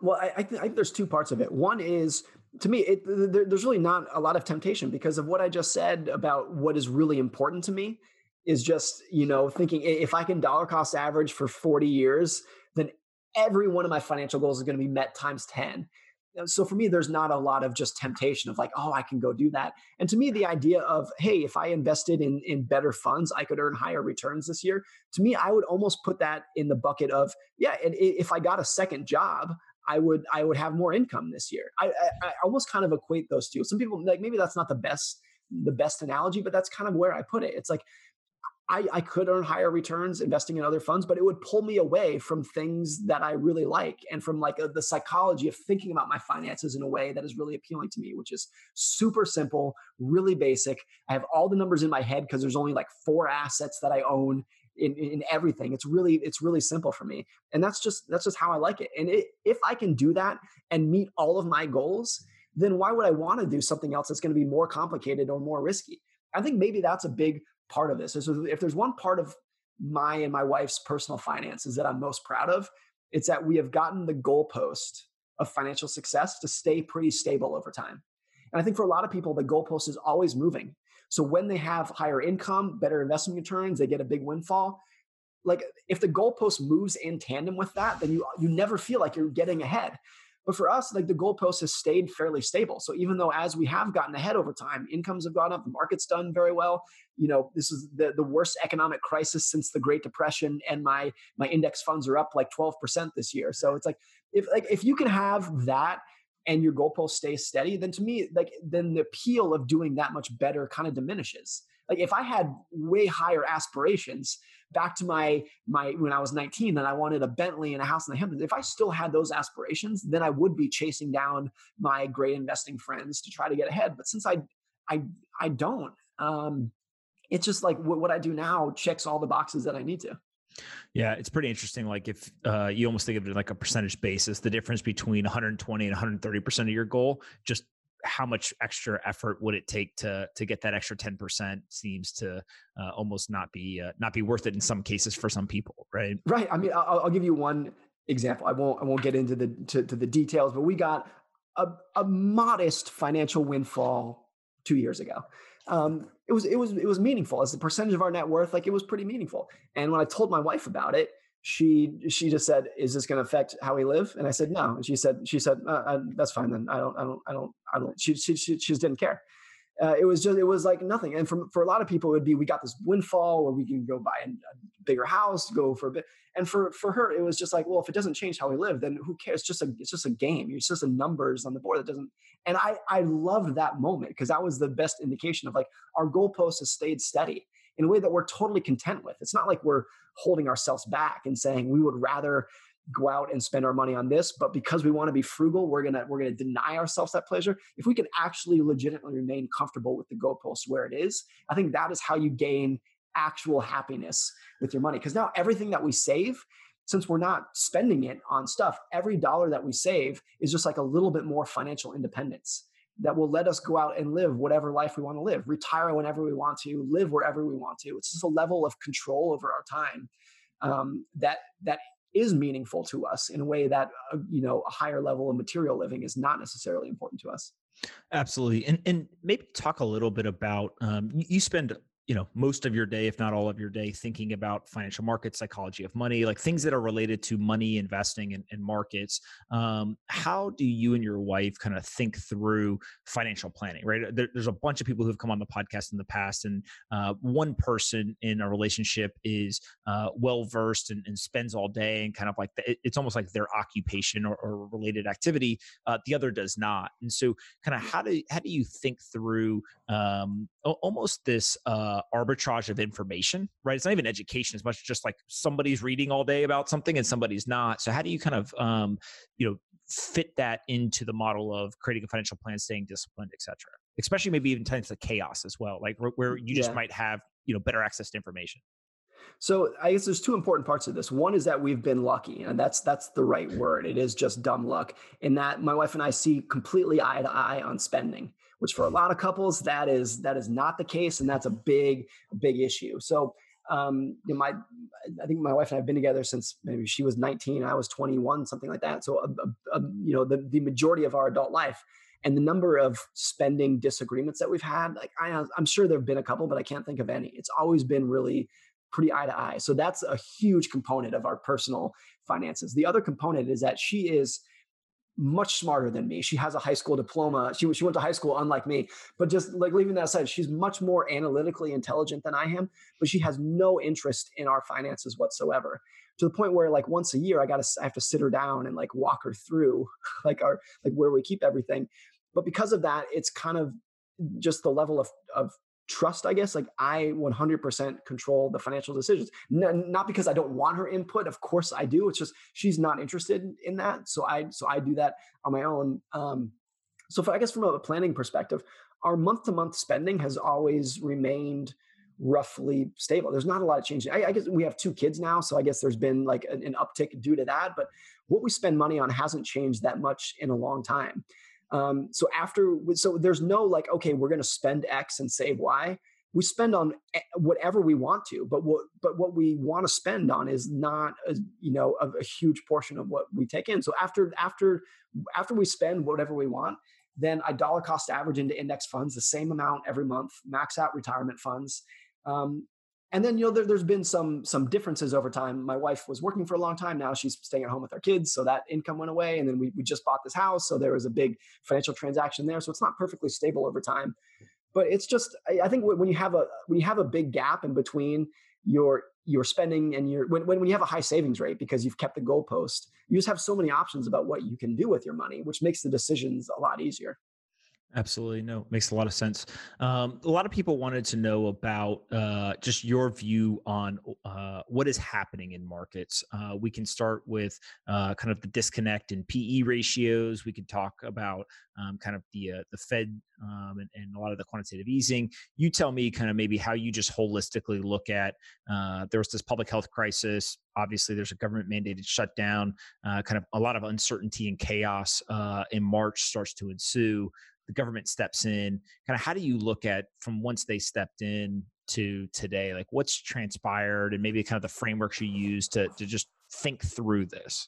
Speaker 2: Well I, I, th- I, think there's two parts of it. One is to me it, there, there's really not a lot of temptation because of what i just said about what is really important to me is just you know thinking if i can dollar cost average for 40 years then every one of my financial goals is going to be met times 10 uh, so for me there's not a lot of just temptation of like oh i can go do that and to me the idea of hey if i invested in in better funds i could earn higher returns this year to me i would almost put that in the bucket of yeah and if i got a second job I would I would have more income this year. I, I, I almost kind of equate those two. Some people like maybe that's not the best the best analogy, but that's kind of where I put it. It's like I, I could earn higher returns investing in other funds, but it would pull me away from things that I really like and from like a, the psychology of thinking about my finances in a way that is really appealing to me, which is super simple, really basic. I have all the numbers in my head because there's only like four assets that I own in, in everything. It's really it's really simple for me, and that's just that's just how I like it. And it, if I can do that and meet all of my goals, then why would I want to do something else that's going to be more complicated or more risky? I think maybe that's a big part of this. So if there's one part of my and my wife's personal finances that I'm most proud of, it's that we have gotten the goalpost of financial success to stay pretty stable over time. And I think for a lot of people, the goalpost is always moving. So when they have higher income, better investment returns, they get a big windfall. Like if the goalpost moves in tandem with that, then you you never feel like you're getting ahead. But for us, like the goalpost has stayed fairly stable. So even though as we have gotten ahead over time, incomes have gone up, the market's done very well. You know, this is the, the worst economic crisis since the Great Depression, and my my index funds are up like 12% this year. So it's like if like if you can have that and your goalpost stays steady, then to me, like then the appeal of doing that much better kind of diminishes. Like if I had way higher aspirations, back to my my when I was 19 and I wanted a Bentley and a house in the Hamptons. If I still had those aspirations, then I would be chasing down my great investing friends to try to get ahead. But since I I I don't, um, it's just like what, what I do now checks all the boxes that I need to.
Speaker 1: Yeah, it's pretty interesting. Like if uh, you almost think of it like a percentage basis, the difference between 120 and 130 percent of your goal just how much extra effort would it take to to get that extra 10% seems to uh, almost not be uh, not be worth it in some cases for some people right?
Speaker 2: Right i mean i'll, I'll give you one example i won't i won't get into the to, to the details but we got a, a modest financial windfall two years ago. Um, it was it was it was meaningful as the percentage of our net worth like it was pretty meaningful. And when i told my wife about it she she just said, "Is this going to affect how we live?" And I said, "No." And she said, "She said uh, uh, that's fine then. I don't I don't I don't I don't." She she she, she just didn't care. Uh, it was just it was like nothing. And for for a lot of people, it would be we got this windfall where we can go buy a bigger house, go for a bit. And for for her, it was just like, well, if it doesn't change how we live, then who cares? It's just a it's just a game. It's just a numbers on the board that doesn't. And I I loved that moment because that was the best indication of like our goalpost has stayed steady in a way that we're totally content with. It's not like we're holding ourselves back and saying we would rather go out and spend our money on this but because we want to be frugal we're to we're to deny ourselves that pleasure. If we can actually legitimately remain comfortable with the goalpost where it is i think that is how you gain actual happiness with your money. Because now everything that we save since we're not spending it on stuff every dollar that we save is just like a little bit more financial independence that will let us go out and live whatever life we want to live, retire whenever we want to, live wherever we want to. It's just a level of control over our time um, that that is meaningful to us in a way that uh, you know a higher level of material living is not necessarily important to us.
Speaker 1: Absolutely, and and maybe talk a little bit about um, you spend you know most of your day if not all of your day thinking about financial markets psychology of money like things that are related to money investing and, and markets um, how do you and your wife kind of think through financial planning right? There, there's a bunch of people who've come on the podcast in the past and uh, one person in a relationship is uh, well versed and, and, spends all day and kind of like the, it's almost like their occupation or, or related activity uh, the other does not. And so kind of how do how do you think through um, almost this uh, arbitrage of information, right? It's not even education as much just like somebody's reading all day about something and somebody's not. So how do you kind of um, you know fit that into the model of creating a financial plan, staying disciplined, etc. Especially maybe even times of chaos as well, like where, where you just yeah. might have you know better access to information.
Speaker 2: So I guess there's two important parts of this. One is that we've been lucky, and that's that's the right word. It is just dumb luck in that my wife and I see completely eye to eye on spending which for a lot of couples that is that is not the case, and that's a big big issue. So um, you know, my I think my wife and I have been together since maybe she was 19, I was 21, something like that. So a, a, a, you know the the majority of our adult life. And the number of spending disagreements that we've had, like I, I'm sure there have been a couple, but I can't think of any. It's always been really pretty eye to eye. So that's a huge component of our personal finances. The other component is that she is much smarter than me. She has a high school diploma. She, she went to high school, unlike me. But just like leaving that aside, she's much more analytically intelligent than I am, but she has no interest in our finances whatsoever. To the point where, like, once a year, I got to, I have to sit her down and like walk her through, [LAUGHS] like, our, like, where we keep everything. But because of that, it's kind of just the level of, of trust, I guess. Like I 100% control the financial decisions. Not because I don't want her input. Of course I do. It's just she's not interested in that. So I so I do that on my own. Um, so I guess from a planning perspective, our month to month spending has always remained roughly stable. There's not a lot of change. I, I, guess we have two kids now, so I guess there's been like an, an uptick due to that. But what we spend money on hasn't changed that much in a long time. Um, so after, so there's no like, okay, we're going to spend X and save Y. We spend on whatever we want to, but what but what we want to spend on is not a, you know a, a huge portion of what we take in. So after after after we spend whatever we want, then I dollar cost average into index funds the same amount every month, max out retirement funds, um, and then you know there, has been some some differences over time. My wife was working for a long time. Now she's staying at home with our kids. So that income went away. And then we, we just bought this house. So there was a big financial transaction there. So it's not perfectly stable over time. But it's just i, I think when you have a when you have a big gap in between your your spending and your when, when you have a high savings rate because you've kept the goalpost you just have so many options about what you can do with your money which makes the decisions a lot easier
Speaker 1: Absolutely. No, makes a lot of sense. Um, a lot of people wanted to know about uh, just your view on uh, what is happening in markets. Uh, we can start with uh, kind of the disconnect in PE ratios. We can talk about um, kind of the uh, the Fed um, and, and, a lot of the quantitative easing. You tell me kind of maybe how you just holistically look at uh, there was this public health crisis. Obviously, there's a government mandated shutdown. kind of a lot of uncertainty and chaos in March starts to ensue the government steps in kind of how do you look at from once they stepped in to today like what's transpired and maybe kind of the frameworks you use to to just think through this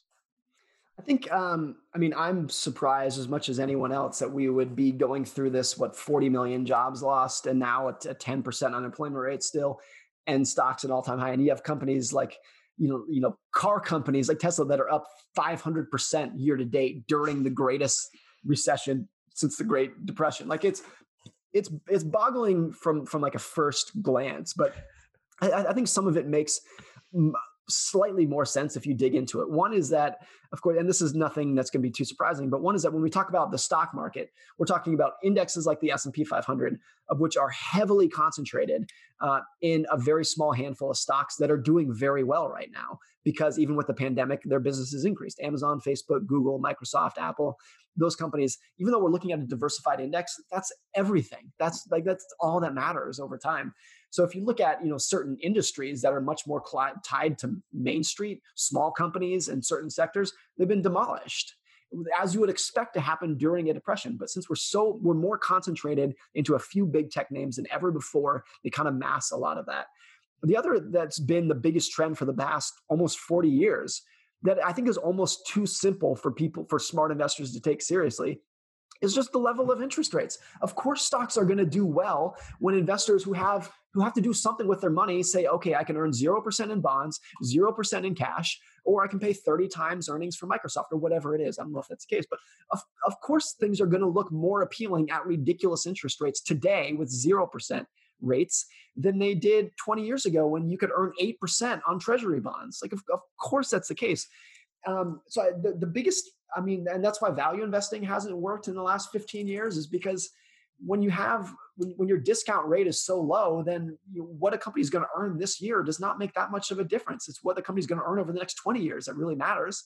Speaker 2: I think, um, I mean, I'm surprised as much as anyone else that we would be going through this, what, 40 million jobs lost, and now at a 10% unemployment rate still, and stocks at all time high. And you have companies like, you know, you know, car companies like Tesla that are up 500% year to date during the greatest recession since the Great Depression. Like it's it's it's boggling from from like a first glance, but I, I think some of it makes slightly more sense if you dig into it. One is that, of course, and this is nothing that's going to be too surprising, but one is that when we talk about the stock market, we're talking about indexes like the S&P 500, of which are heavily concentrated uh, in a very small handful of stocks that are doing very well right now. Because even with the pandemic, their businesses increased. Amazon, Facebook, Google, Microsoft, Apple, those companies, even though we're looking at a diversified index, that's everything. That's like that's all that matters over time. So if you look at you know certain industries that are much more cl- tied to Main Street, small companies and certain sectors, they've been demolished. as you would expect to happen during a depression. But since we're so we're more concentrated into a few big tech names than ever before, they kind of mass a lot of that. The other that's been the biggest trend for the past almost 40 years that I think is almost too simple for people, for smart investors to take seriously is just the level of interest rates. Of course, stocks are going to do well when investors who have who have to do something with their money say, okay, I can earn 0% in bonds, 0% in cash, or I can pay 30 times earnings for Microsoft or whatever it is. I don't know if that's the case, but of, of course, things are going to look more appealing at ridiculous interest rates today with 0% rates than they did 20 years ago when you could earn 8% on treasury bonds. Like, of, of course, that's the case. Um, so I, the, the biggest, I mean, and that's why value investing hasn't worked in the last 15 years is because when you have when, when your discount rate is so low then you, what a company is going to earn this year does not make that much of a difference it's what the company is going to earn over the next 20 years that really matters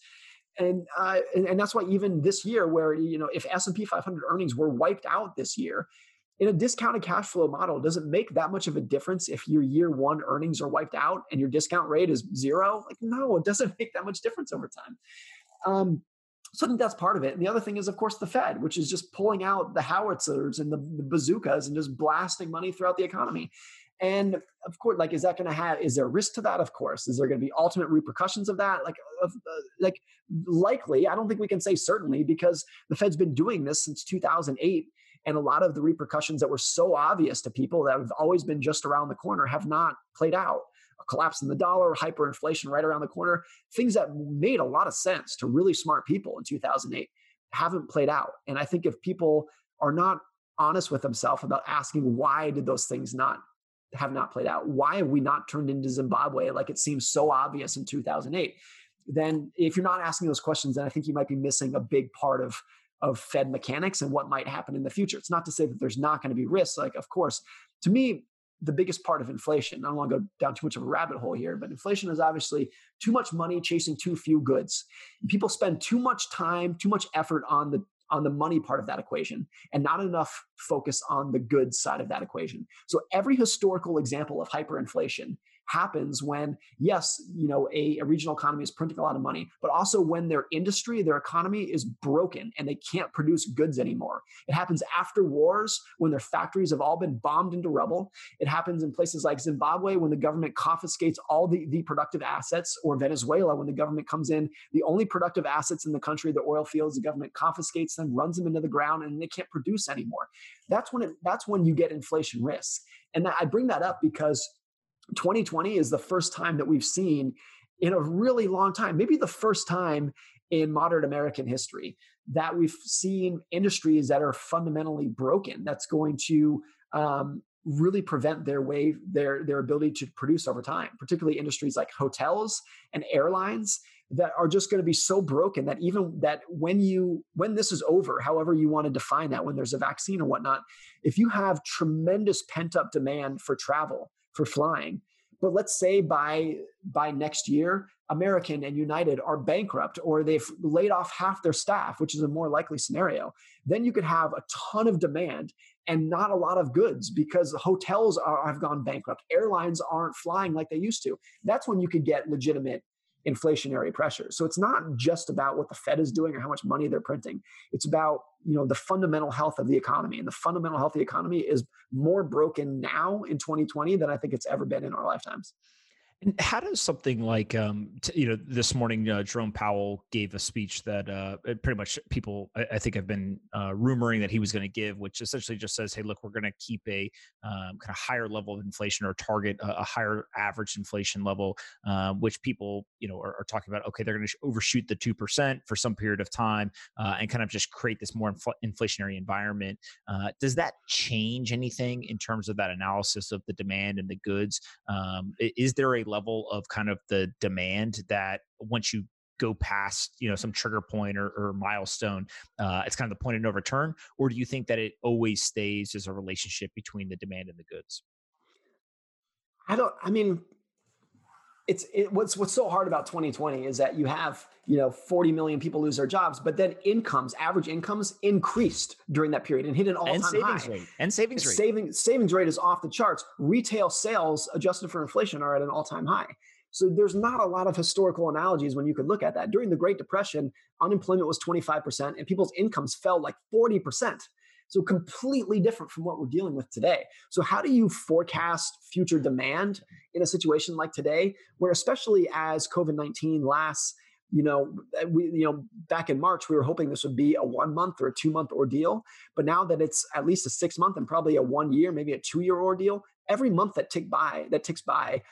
Speaker 2: and, uh, and and that's why even this year where you know if s&p 500 earnings were wiped out this year in a discounted cash flow model, does it make that much of a difference if your year one earnings are wiped out and your discount rate is zero? Like, no, it doesn't [LAUGHS] make that much difference over time. Um, so I think that's part of it. And the other thing is, of course, the Fed, which is just pulling out the howitzers and the, the bazookas and just blasting money throughout the economy. And of course, like, is that going to have? Is there risk to that? Of course. Is there going to be ultimate repercussions of that? Like, of, uh, like likely. I don't think we can say certainly because the Fed's been doing this since 2008 and a lot of the repercussions that were so obvious to people that have always been just around the corner have not played out. A collapse in the dollar, hyperinflation right around the corner, things that made a lot of sense to really smart people in 2008 haven't played out. And I think if people are not honest with themselves about asking why did those things not have not played out? Why have we not turned into Zimbabwe like it seems so obvious in 2008? Then, if you're not asking those questions, then I think you might be missing a big part of of Fed mechanics and what might happen in the future. It's not to say that there's not going to be risks. Like, of course, to me, the biggest part of inflation, I don't want to go down too much of a rabbit hole here, but inflation is obviously too much money chasing too few goods. People spend too much time, too much effort on the on the money part of that equation and not enough focus on the goods side of that equation. So every historical example of hyperinflation happens when yes you know a, a, regional economy is printing a lot of money but also when their industry their economy is broken and they can't produce goods anymore. It happens after wars when their factories have all been bombed into rubble. It happens in places like zimbabwe when the government confiscates all the, the productive assets or venezuela when the government comes in. The only productive assets in the country the oil fields the government confiscates them runs them into the ground and they can't produce anymore. That's when it that's when you get inflation risk. And i bring that up because 2020 is the first time that we've seen in a really long time, maybe the first time in modern American history that we've seen industries that are fundamentally broken. That's going to um, really prevent their way their their ability to produce over time. Particularly industries like hotels and airlines that are just going to be so broken that even that when you when this is over, however you want to define that, when there's a vaccine or whatnot, if you have tremendous pent up demand for travel for flying. But let's say by by next year, American and United are bankrupt or they've laid off half their staff, which is a more likely scenario. Then you could have a ton of demand and not a lot of goods because hotels are, have gone bankrupt. Airlines aren't flying like they used to. That's when you could get legitimate inflationary pressures. So it's not just about what the Fed is doing or how much money they're printing. It's about, you know, the fundamental health of the economy. And the fundamental health of the economy is more broken now in 2020 than I think it's ever been in our lifetimes.
Speaker 1: And how does something like, um, t- you know, this morning, uh, Jerome Powell gave a speech that uh, pretty much people, I, I think, have been uh, rumoring that he was going to give, which essentially just says, hey, look, we're going to keep a um, kind of higher level of inflation or target a, a higher average inflation level, um, which people, you know, are, are talking about, okay, they're going to overshoot the 2% for some period of time uh, and kind of just create this more infl- inflationary environment. Uh, does that change anything in terms of that analysis of the demand and the goods? Um, is there a level of kind of the demand that once you go past you know some trigger point or, or milestone uh, it's kind of the point of no return or do you think that it always stays as a relationship between the demand and the goods?
Speaker 2: I don't i mean it's it, what's what's so hard about 2020 is that you have you know 40 million people lose their jobs, but then incomes, average incomes, increased during that period and hit an all-time
Speaker 1: savings
Speaker 2: high.
Speaker 1: Rate. And savings rate.
Speaker 2: Saving savings rate is off the charts. Retail sales adjusted for inflation are at an all-time high. So there's not a lot of historical analogies when you could look at that. During the Great Depression, unemployment was 25% and people's incomes fell like 40%. So completely different from what we're dealing with today. So how do you forecast future demand in a situation like today, where especially as COVID 19 lasts, you know, we, you know, back in March, we were hoping this would be a one month or a two month ordeal. But now that it's at least a six month and probably a one year, maybe a two year ordeal, every month that tick by, that ticks by,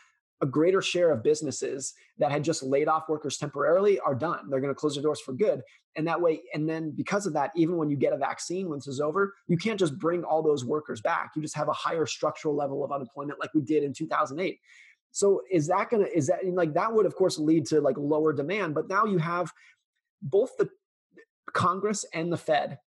Speaker 2: a greater share of businesses that had just laid off workers temporarily are done. They're going to close their doors for good. And that way, and then because of that, even when you get a vaccine, when this is over, you can't just bring all those workers back. You just have a higher structural level of unemployment like we did in 2008. So is that going to, is that like that would, of course, lead to like lower demand. But now you have both the Congress and the Fed,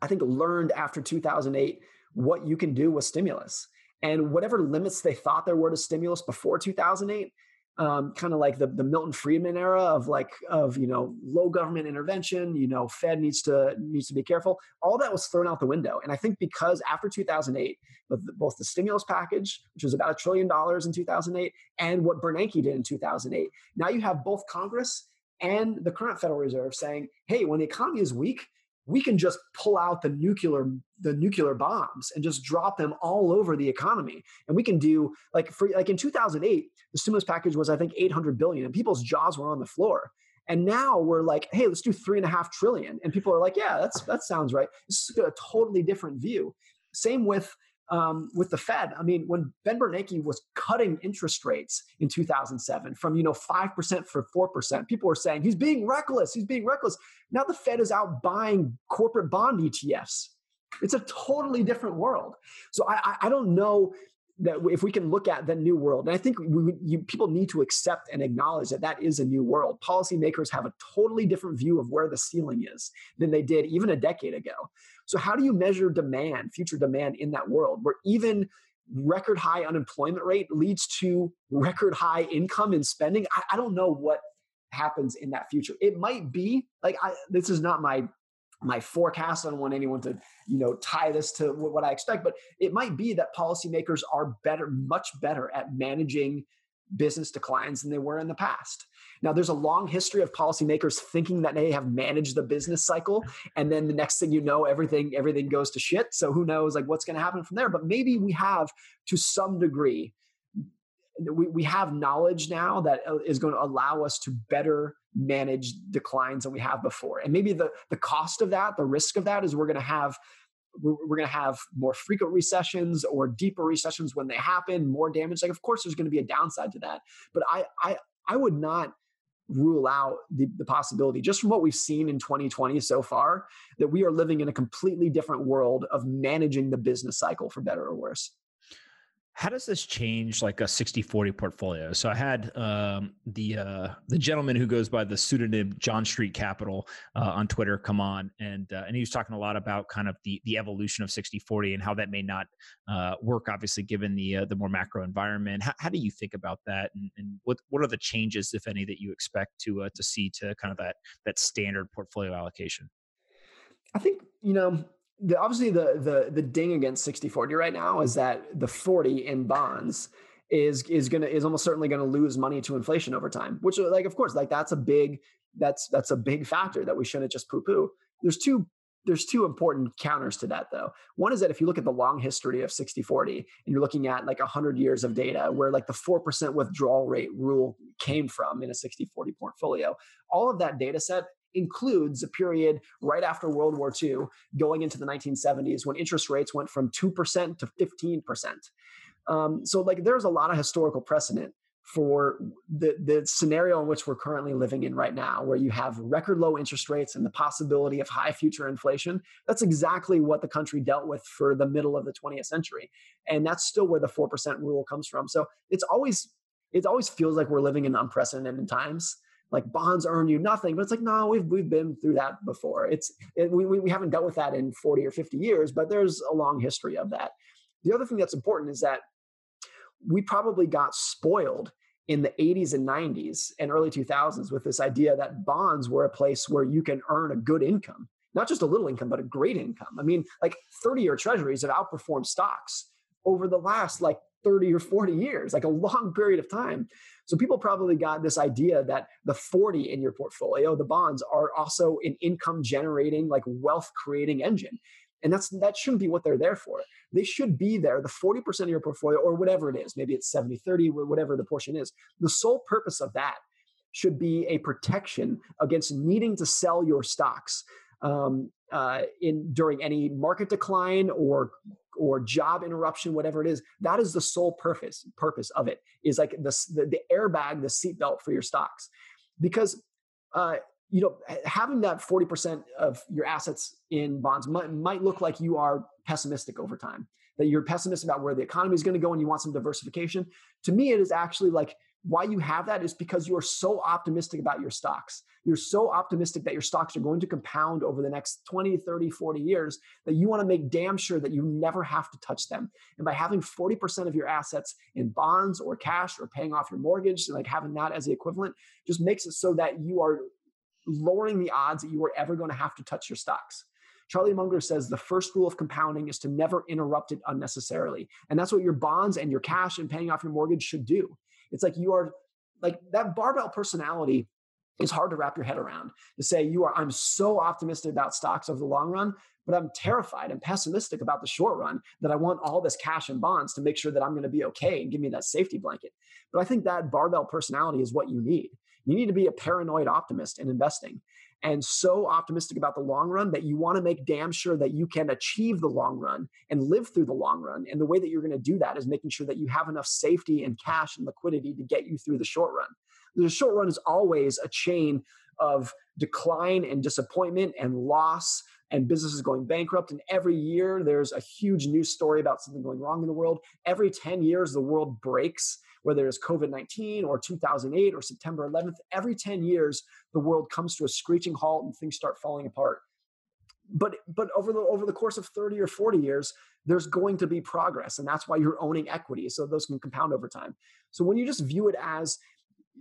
Speaker 2: I think, learned after 2008 what you can do with stimulus and whatever limits they thought there were to stimulus before 2008 um, kind of like the, the milton friedman era of like of you know low government intervention you know fed needs to needs to be careful all that was thrown out the window. And i think because after 2008 both the stimulus package which was about a trillion dollars in 2008 and what bernanke did in 2008 now you have both congress and the current federal reserve saying hey when the economy is weak we can just pull out the nuclear the nuclear bombs and just drop them all over the economy. And we can do like for like in 2008 the stimulus package was i think 800 billion and people's jaws were on the floor. And now we're like hey let's do three and a half trillion. And people are like yeah that's that sounds right. This is a totally different view. Same with um, with the Fed. I mean, when Ben Bernanke was cutting interest rates in 2007 from you know five percent for four percent, people were saying he's being reckless. He's being reckless. Now the Fed is out buying corporate bond ETFs. It's a totally different world. So I, I don't know that if we can look at the new world, and I think we, you, people need to accept and acknowledge that that is a new world. Policymakers have a totally different view of where the ceiling is than they did even a decade ago. So, how do you measure demand, future demand in that world where even record high unemployment rate leads to record high income and spending? I, I don't know what happens in that future. It might be like I, this is not my my forecast. I don't want anyone to, you know, tie this to what I expect, but it might be that policymakers are better, much better at managing business declines than they were in the past. Now, there's a long history of policymakers thinking that they have managed the business cycle, and then the next thing you know, everything everything goes to shit. So who knows, like what's going to happen from there? But maybe we have, to some degree, we, we have knowledge now that uh, going to allow us to better manage declines than we have before. And maybe the the cost of that, the risk of that, is we're going to have we're, going to have more frequent recessions or deeper recessions when they happen, more damage. Like, of course, there's going to be a downside to that. But I, I, I would not rule out the, the possibility, just from what we've seen in 2020 so far, that we are living in a completely different world of managing the business cycle for better or worse.
Speaker 1: How does this change like a 60-40 portfolio? So I had um, the uh, the gentleman who goes by the pseudonym John Street Capital uh, on Twitter come on, and uh, and he was talking a lot about kind of the the evolution of 60-40 and how that may not uh, work, obviously given the uh, the more macro environment. How, how, do you think about that, and, and, what what are the changes, if any, that you expect to uh, to see to kind of that that standard portfolio allocation?
Speaker 2: I think you know the, obviously the the the ding against 60 40 right now is that the 40 in bonds is is gonna is almost certainly gonna lose money to inflation over time which uh, like of course like that's a big that's that's a big factor that we shouldn't just poo poo there's two there's two important counters to that though. One is that if you look at the long history of 60 40 and you're looking at like 100 years of data where like the 4% withdrawal rate rule came from in a 60 40 portfolio all of that data set includes a period right after World War II, going into the 1970s, when interest rates went from 2% to 15%. Um, so, like, there's a lot of historical precedent for the, the scenario in which we're currently living in right now, where you have record low interest rates and the possibility of high future inflation. That's exactly what the country dealt with for the middle of the 20th century. And that's still where the 4% rule comes from. So it's always, it always feels like we're living in unprecedented times like bonds earn you nothing but it's like no we've we've been through that before. It's it, we we haven't dealt with that in 40 or 50 years but there's a long history of that. The other thing that's important is that we probably got spoiled in the 80s and 90s and early 2000s with this idea that bonds were a place where you can earn a good income not just a little income but a great income. I mean like 30 year treasuries have outperformed stocks over the last like 30 or 40 years like a long period of time So people probably got this idea that the 40 in your portfolio, the bonds, are also an income generating, like wealth creating engine. And that's that shouldn't be what they're there for. They should be there, the 40% of your portfolio, or whatever it is, maybe it's 70, 30, whatever the portion is. The sole purpose of that should be a protection against needing to sell your stocks um, uh, in during any market decline or or job interruption, whatever it is. That is the sole purpose purpose of it. Is like the the, the airbag, the seatbelt for your stocks, because. Uh, you know, having that 40% of your assets in bonds might, might look like you are pessimistic over time, that you're pessimistic about where the economy is going to go and you want some diversification. To me, it is actually like why you have that is because you are so optimistic about your stocks. You're so optimistic that your stocks are going to compound over the next 20, 30, 40 years that you want to make damn sure that you never have to touch them. And by having 40% of your assets in bonds or cash or paying off your mortgage, like having that as the equivalent, just makes it so that you are lowering the odds that you are ever going to have to touch your stocks. Charlie Munger says the first rule of compounding is to never interrupt it unnecessarily. And that's what your bonds and your cash and paying off your mortgage should do. It's like you are like that barbell personality is hard to wrap your head around to say you are i'm so optimistic about stocks over the long run but i'm terrified and pessimistic about the short run that i want all this cash and bonds to make sure that i'm going to be okay and give me that safety blanket. But i think that barbell personality is what you need. You need to be a paranoid optimist in investing and so optimistic about the long run that you want to make damn sure that you can achieve the long run and live through the long run. And the way that you're going to do that is making sure that you have enough safety and cash and liquidity to get you through the short run. The short run is always a chain of decline and disappointment and loss and businesses going bankrupt. And every year there's a huge news story about something going wrong in the world. Every 10 years, the world breaks, whether it's COVID 19 or 2008 or September 11th. Every 10 years, the world comes to a screeching halt and things start falling apart. But but over the over the course of 30 or 40 years, there's going to be progress. And that's why you're owning equity. So those can compound over time. So when you just view it as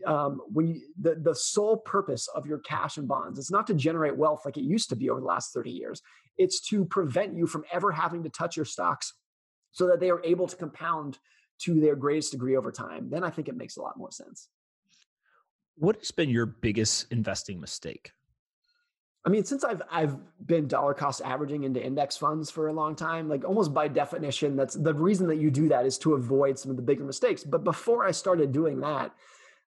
Speaker 2: um, when you, the, the sole purpose of your cash and bonds it's not to generate wealth like it used to be over the last 30 years it's to prevent you from ever having to touch your stocks so that they are able to compound to their greatest degree over time then i think it makes a lot more sense
Speaker 1: what has been your biggest investing mistake
Speaker 2: I mean, since I've I've been dollar cost averaging into index funds for a long time, like almost by definition, that's the reason that you do that is to avoid some of the bigger mistakes. But before I started doing that,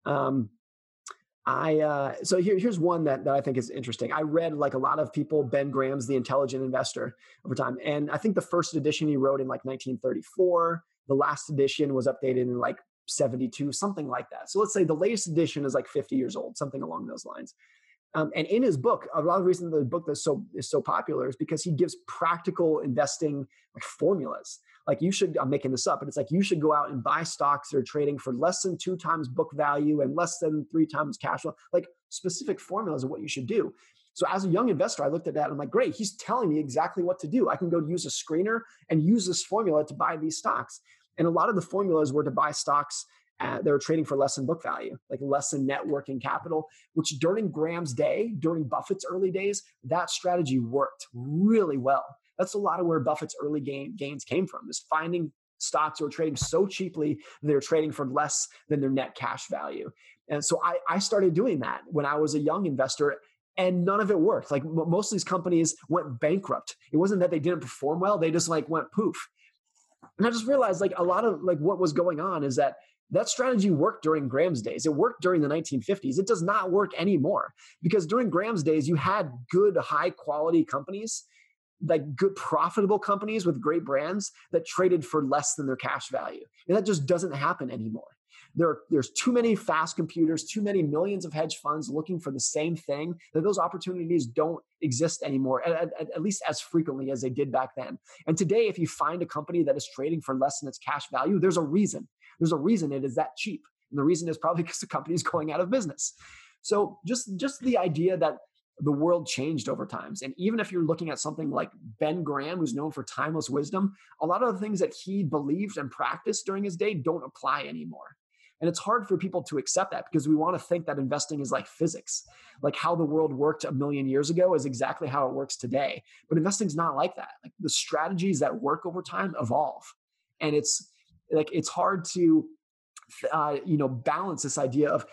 Speaker 2: um, I uh, so here, here's one that, that I think is interesting. I read like a lot of people Ben Graham's The Intelligent Investor over time, and I think the first edition he wrote in like 1934. The last edition was updated in like 72, something like that. So let's say the latest edition is like 50 years old, something along those lines. Um, and in his book, a lot of the reason the book is so is so popular is because he gives practical investing like formulas. Like you should, I'm making this up, but it's like you should go out and buy stocks that are trading for less than two times book value and less than three times cash flow. Like specific formulas of what you should do. So as a young investor, I looked at that and I'm like, great, he's telling me exactly what to do. I can go use a screener and use this formula to buy these stocks. And a lot of the formulas were to buy stocks uh, they were trading for less than book value, like less than net working capital, which during Graham's day, during Buffett's early days, that strategy worked really well. That's a lot of where Buffett's early gain, gains came from, is finding stocks that were trading so cheaply they're trading for less than their net cash value. And so I, I started doing that when I was a young investor and none of it worked. Like most of these companies went bankrupt. It wasn't that they didn't perform well; they just like went poof. And I just realized like a lot of like what was going on is that that strategy worked during Graham's days. It worked during the 1950s. It does not work anymore because during Graham's days, you had good, high quality companies, like good, profitable companies with great brands that traded for less than their cash value. And that just doesn't happen anymore. There there's too many fast computers, too many millions of hedge funds looking for the same thing that those opportunities don't exist anymore, at, at, at least as frequently as they did back then. And today, if you find a company that is trading for less than its cash value, there's a reason there's a reason it is that cheap. And the reason is probably [LAUGHS] because the company is going out of business. So just just the idea that the world changed over times. And even if you're looking at something like Ben Graham, who's known for timeless wisdom, a lot of the things that he believed and practiced during his day don't apply anymore. And it's hard for people to accept that because we want to think that investing is like physics. Like how the world worked a million years ago is exactly how it works today. But investing is not like that. Like the strategies that work over time evolve. And it's like it's hard to uh, you know balance this idea of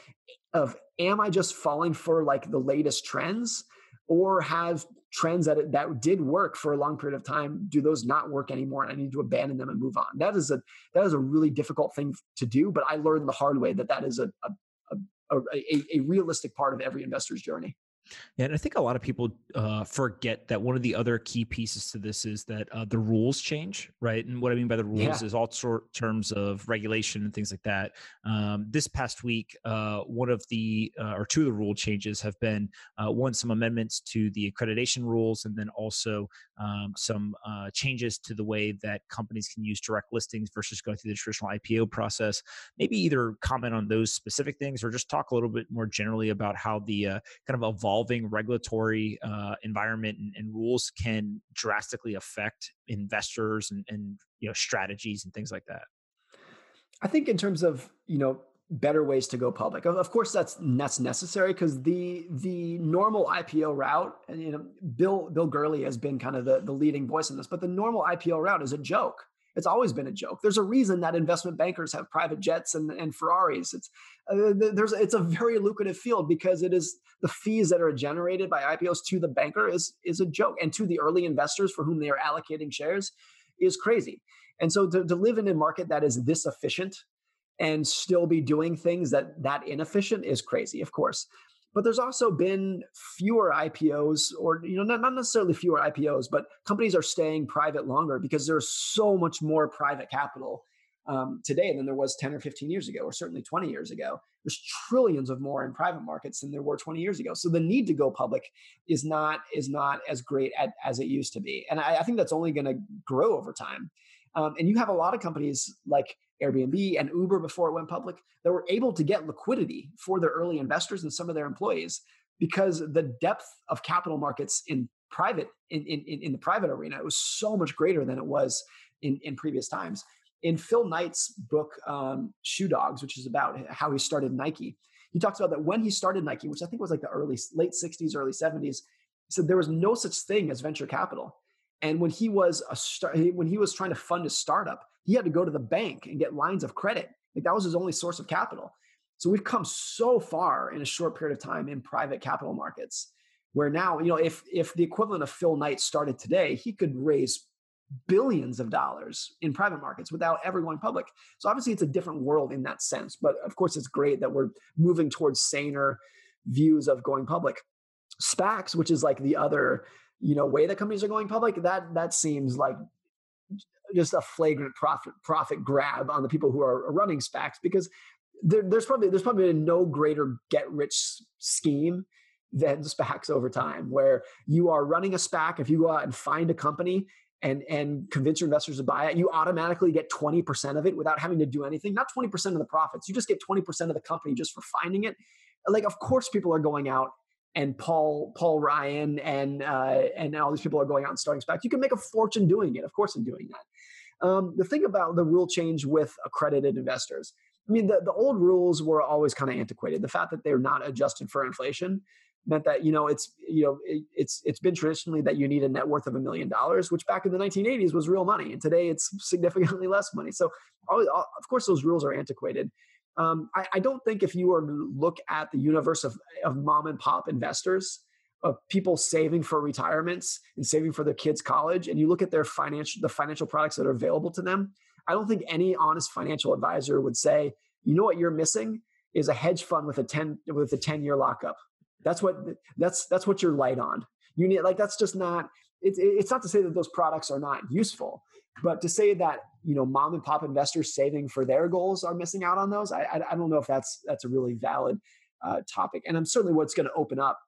Speaker 2: of am I just falling for like the latest trends or have trends that that did work for a long period of time do those not work anymore and i need to abandon them and move on? That is a that is a really difficult thing to do but i learned the hard way that that is a a, a, a, a realistic part of every investor's journey
Speaker 1: and I think a lot of people uh, forget that one of the other key pieces to this is that uh, the rules change, right? And what I mean by the rules yeah. is all sort of terms of regulation and things like that. Um, this past week, uh, one of the uh, or two of the rule changes have been uh, one some amendments to the accreditation rules, and then also um, some uh, changes to the way that companies can use direct listings versus going through the traditional IPO process. Maybe either comment on those specific things or just talk a little bit more generally about how the kind of evolve evolving regulatory uh, environment and, and, rules can drastically affect investors and, and you know strategies and things like that?
Speaker 2: I think in terms of you know better ways to go public of course that's that's necessary because the the normal ipo route and you know bill bill gurley has been kind of the, the leading voice in this but the normal ipo route is a joke it's always been a joke. There's a reason that investment bankers have private jets and, and Ferraris. It's uh, there's it's a very lucrative field because it is the fees that are generated by IPOs to the banker is is a joke, and to the early investors for whom they are allocating shares is crazy. And so to, to live in a market that is this efficient and still be doing things that that inefficient is crazy, of course but there's also been fewer IPOs, or you know, not, not necessarily fewer IPOs, but companies are staying private longer because there's so much more private capital um, today than there was 10 or 15 years ago, or certainly 20 years ago. There's trillions of more in private markets than there were 20 years ago. So the need to go public is not is not as great at, as it used to be, and I, I think that's only going to grow over time. Um, and you have a lot of companies like Airbnb and Uber before it went public that were able to get liquidity for their early investors and some of their employees because the depth of capital markets in private in, in, in the private arena was so much greater than it was in, in previous times. In Phil Knight's book um, Shoe Dogs, which is about how he started Nike, he talks about that when he started Nike, which I think was like the early late 60s, early 70s, he said there was no such thing as venture capital. And when he was a start, when he was trying to fund a startup, he had to go to the bank and get lines of credit. Like that was his only source of capital. So we've come so far in a short period of time in private capital markets, where now you know if if the equivalent of Phil Knight started today, he could raise billions of dollars in private markets without ever going public. So obviously, it's a different world in that sense. But of course, it's great that we're moving towards saner views of going public. SPACs, which is like the other you know way that companies are going public that that seems like just a flagrant profit profit grab on the people who are running SPACs because there, there's probably there's probably no greater get rich scheme than SPACs over time, where you are running a SPAC. If you go out and find a company and and convince your investors to buy it, you automatically get 20% of it without having to do anything. Not 20% of the profits. You just get 20% of the company just for finding it. Like, of course, people are going out and Paul Paul Ryan and uh, and all these people are going out and starting SPACs. You can make a fortune doing it, of course, in doing that. Um, the thing about the rule change with accredited investors, I mean, the, the old rules were always kind of antiquated. The fact that they're not adjusted for inflation meant that you know it's you know it, it's it's been traditionally that you need a net worth of a million dollars, which back in the 1980s was real money, and today it's [LAUGHS] significantly less money. So, of course, those rules are antiquated. Um, I, I, don't think if you were to look at the universe of, of mom and pop investors, of people saving for retirements and saving for their kids' college, and you look at their financial the financial products that are available to them, I don't think any honest financial advisor would say, you know what you're missing is a hedge fund with a 10 with a 10 year lockup. That's what that's that's what you're light on. You need like that's just not it's it's not to say that those products are not useful, but to say that you know mom and pop investors saving for their goals are missing out on those, I I, don't know if that's that's a really valid uh, topic. And I'm certainly what's going to open up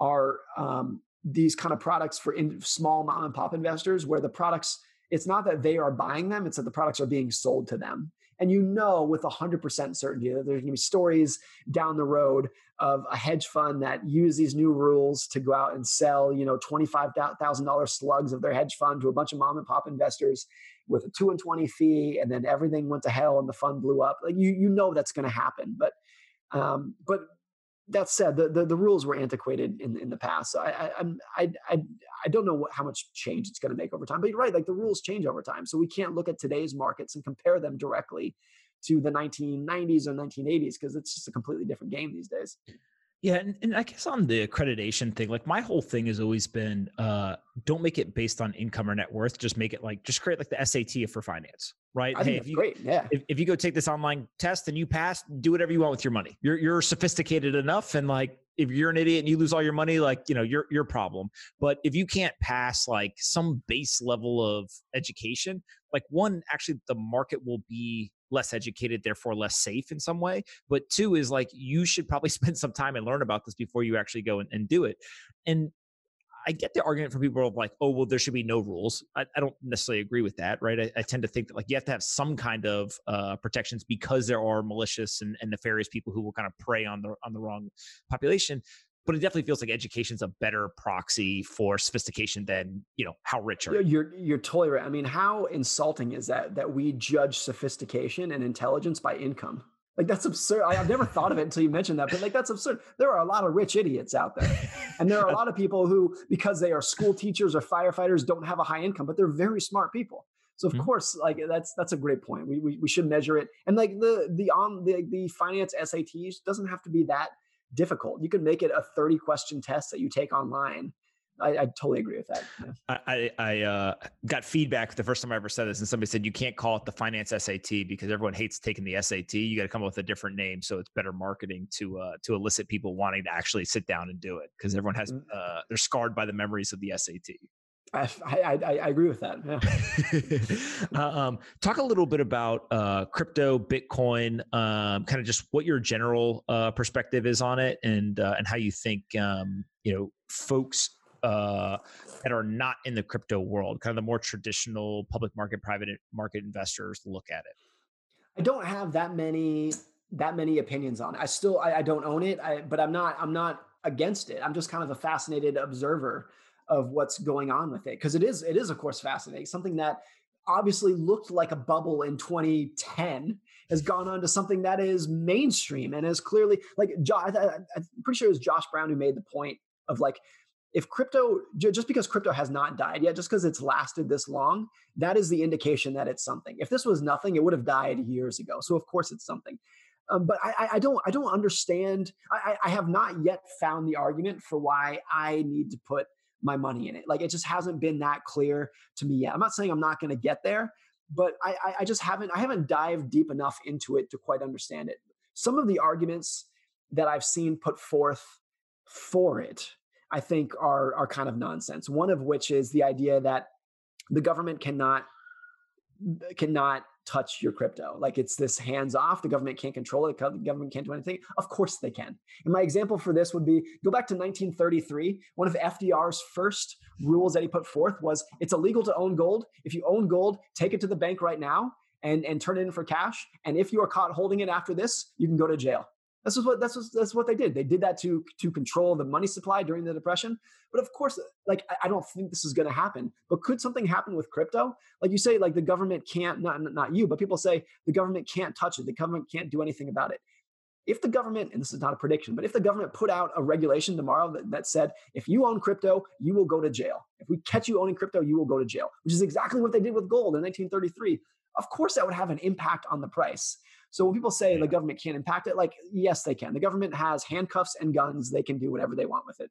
Speaker 2: are um, these kind of products for in, small mom and pop investors, where the products it's not that they are buying them; it's that the products are being sold to them. And you know with 100% certainty that there's going to be stories down the road of a hedge fund that use these new rules to go out and sell, you know, $25,000 slugs of their hedge fund to a bunch of mom and pop investors with a two and 20 fee. And then everything went to hell and the fund blew up. Like you, you know, that's going to happen. But, um, but that said, the, the, the, rules were antiquated in, in the past. So I, I, I, I, I don't know what, how much change it's going to make over time, but you're right. Like the rules change over time. So we can't look at today's markets and compare them directly to the 1990s or 1980s because it's just a completely different game these days.
Speaker 1: Yeah, and, and I guess on the accreditation thing, like my whole thing has always been uh don't make it based on income or net worth. Just make it like just create like the SAT for finance, right?
Speaker 2: I hey, if you, great. Yeah.
Speaker 1: If, if you go take this online test and you pass, do whatever you want with your money. You're you're sophisticated enough and like if you're an idiot and you lose all your money, like, you know, your your problem. But if you can't pass like some base level of education, like one, actually the market will be less educated, therefore less safe in some way. But two is like you should probably [LAUGHS] spend some time and learn about this before you actually go and, and do it. And I get the argument from people of like, oh, well, there should be no rules. I, I don't necessarily agree with that, right? I, I, tend to think that like you have to have some kind of uh, protections because there are malicious and, and nefarious people who will kind of prey on the on the wrong population but it definitely feels like education's a better proxy for sophistication than you know how rich are
Speaker 2: you. You're you're totally right. I mean, how insulting is that that we judge sophistication and intelligence by income? Like that's absurd. I, have never thought of it until you mentioned that, but like that's absurd. There are a lot of rich idiots out there, and there are a [LAUGHS] lot of people who, because they are school teachers or firefighters, don't have a high income, but they're very smart people. So of mm-hmm. course, like that's that's a great point. We, we we should measure it, and like the the on the the finance SATs doesn't have to be that difficult. You can make it a 30 question test that you take online. I, I totally agree with that.
Speaker 1: Yeah. I, I uh, got feedback the first time I ever said this, and somebody said you can't call it the finance SAT because everyone hates taking the SAT. You got to come up with a different name, so it's better marketing to uh, to elicit people wanting to actually sit down and do it because everyone has mm. uh, they're scarred by the memories of the SAT.
Speaker 2: I, I, I, agree with that.
Speaker 1: Yeah. [LAUGHS] uh, um, talk a little bit about uh, crypto, Bitcoin, um, kind of just what your general uh, perspective is on it, and uh, and how you think um, you know folks uh, that are not in the crypto world, kind of the more traditional public market, private market investors, look at it.
Speaker 2: I don't have that many that many opinions on it. I still I, I don't own it, I, but I'm not I'm not against it. I'm just kind of a fascinated observer of what's going on with it because it is it is of course fascinating something that obviously looked like a bubble in 2010 has gone on to something that is mainstream and is clearly like i'm pretty sure it was josh brown who made the point of like if crypto just because crypto has not died yet just because it's lasted this long that is the indication that it's something if this was nothing it would have died years ago so of course it's something um, but I, I, don't I don't understand. I, I have not yet found the argument for why I need to put my money in it. Like it just hasn't been that clear to me yet. I'm not saying I'm not going to get there, but I, I just haven't I haven't dived deep enough into it to quite understand it. Some of the arguments that I've seen put forth for it, I think are are kind of nonsense. One of which is the idea that the government cannot cannot touch your crypto. Like it's this hands off. The government can't control it. The government can't do anything. Of course they can. And my example for this would be go back to 1933. One of FDR's first rules that he put forth was it's illegal to own gold. If you own gold, take it to the bank right now and, and turn it in for cash. And if you are caught holding it after this, you can go to jail. This is what that's what that's what they did. They did that to to control the money supply during the depression. But of course, like I don't think this is going to happen. But could something happen with crypto? Like you say, like the government can't not not you, but people say the government can't touch it. The government can't do anything about it. If the government, and this is not a prediction, but if the government put out a regulation tomorrow that, that said, if you own crypto, you will go to jail. If we catch you owning crypto, you will go to jail, which is exactly what they did with gold in 1933. Of course, that would have an impact on the price. So when people say the government can't impact it, like, yes, they can. The government has handcuffs and guns. They can do whatever they want with it.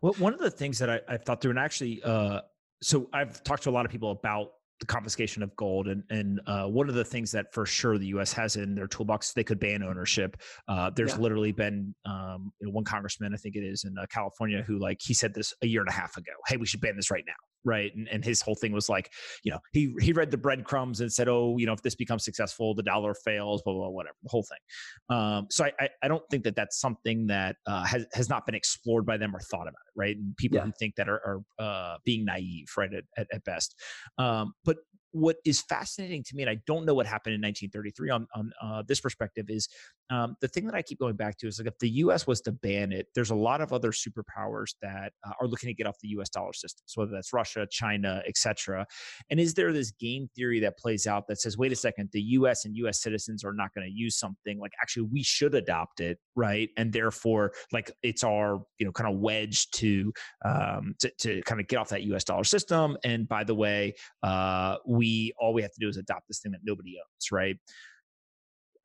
Speaker 1: Well, one of the things that I, I've thought through, and actually, uh, so I've talked to a lot of people about the confiscation of gold. And and uh, one of the things that for sure the U.S. has in their toolbox, they could ban ownership. Uh, there's yeah. literally been um, you know, one congressman, I think it is in uh, California, who like he said this a year and a half ago. Hey, we should ban this right now right and, and his whole thing was like you know he he read the breadcrumbs and said oh you know if this becomes successful the dollar fails blah blah, blah whatever the whole thing. Um, so I, I don't think that that's something that uh, has has not been explored by them or thought about it right? And people yeah. who think that are, are uh, being naive right at, at, at best. Um, but what is fascinating to me, and I don't know what happened in 1933 on, on uh, this perspective, is um, the thing that I keep going back to is like if the U.S. was to ban it, there's a lot of other superpowers that uh, are looking to get off the U.S. dollar system, so whether that's Russia, China, etc. And is there this game theory that plays out that says, wait a second, the U.S. and U.S. citizens are not going to use something like actually we should adopt it, right? And therefore, like it's our you know kind of wedge to um, to, to kind of get off that U.S. dollar system. And by the way, uh, we all we have to do is adopt this thing that nobody owns, right?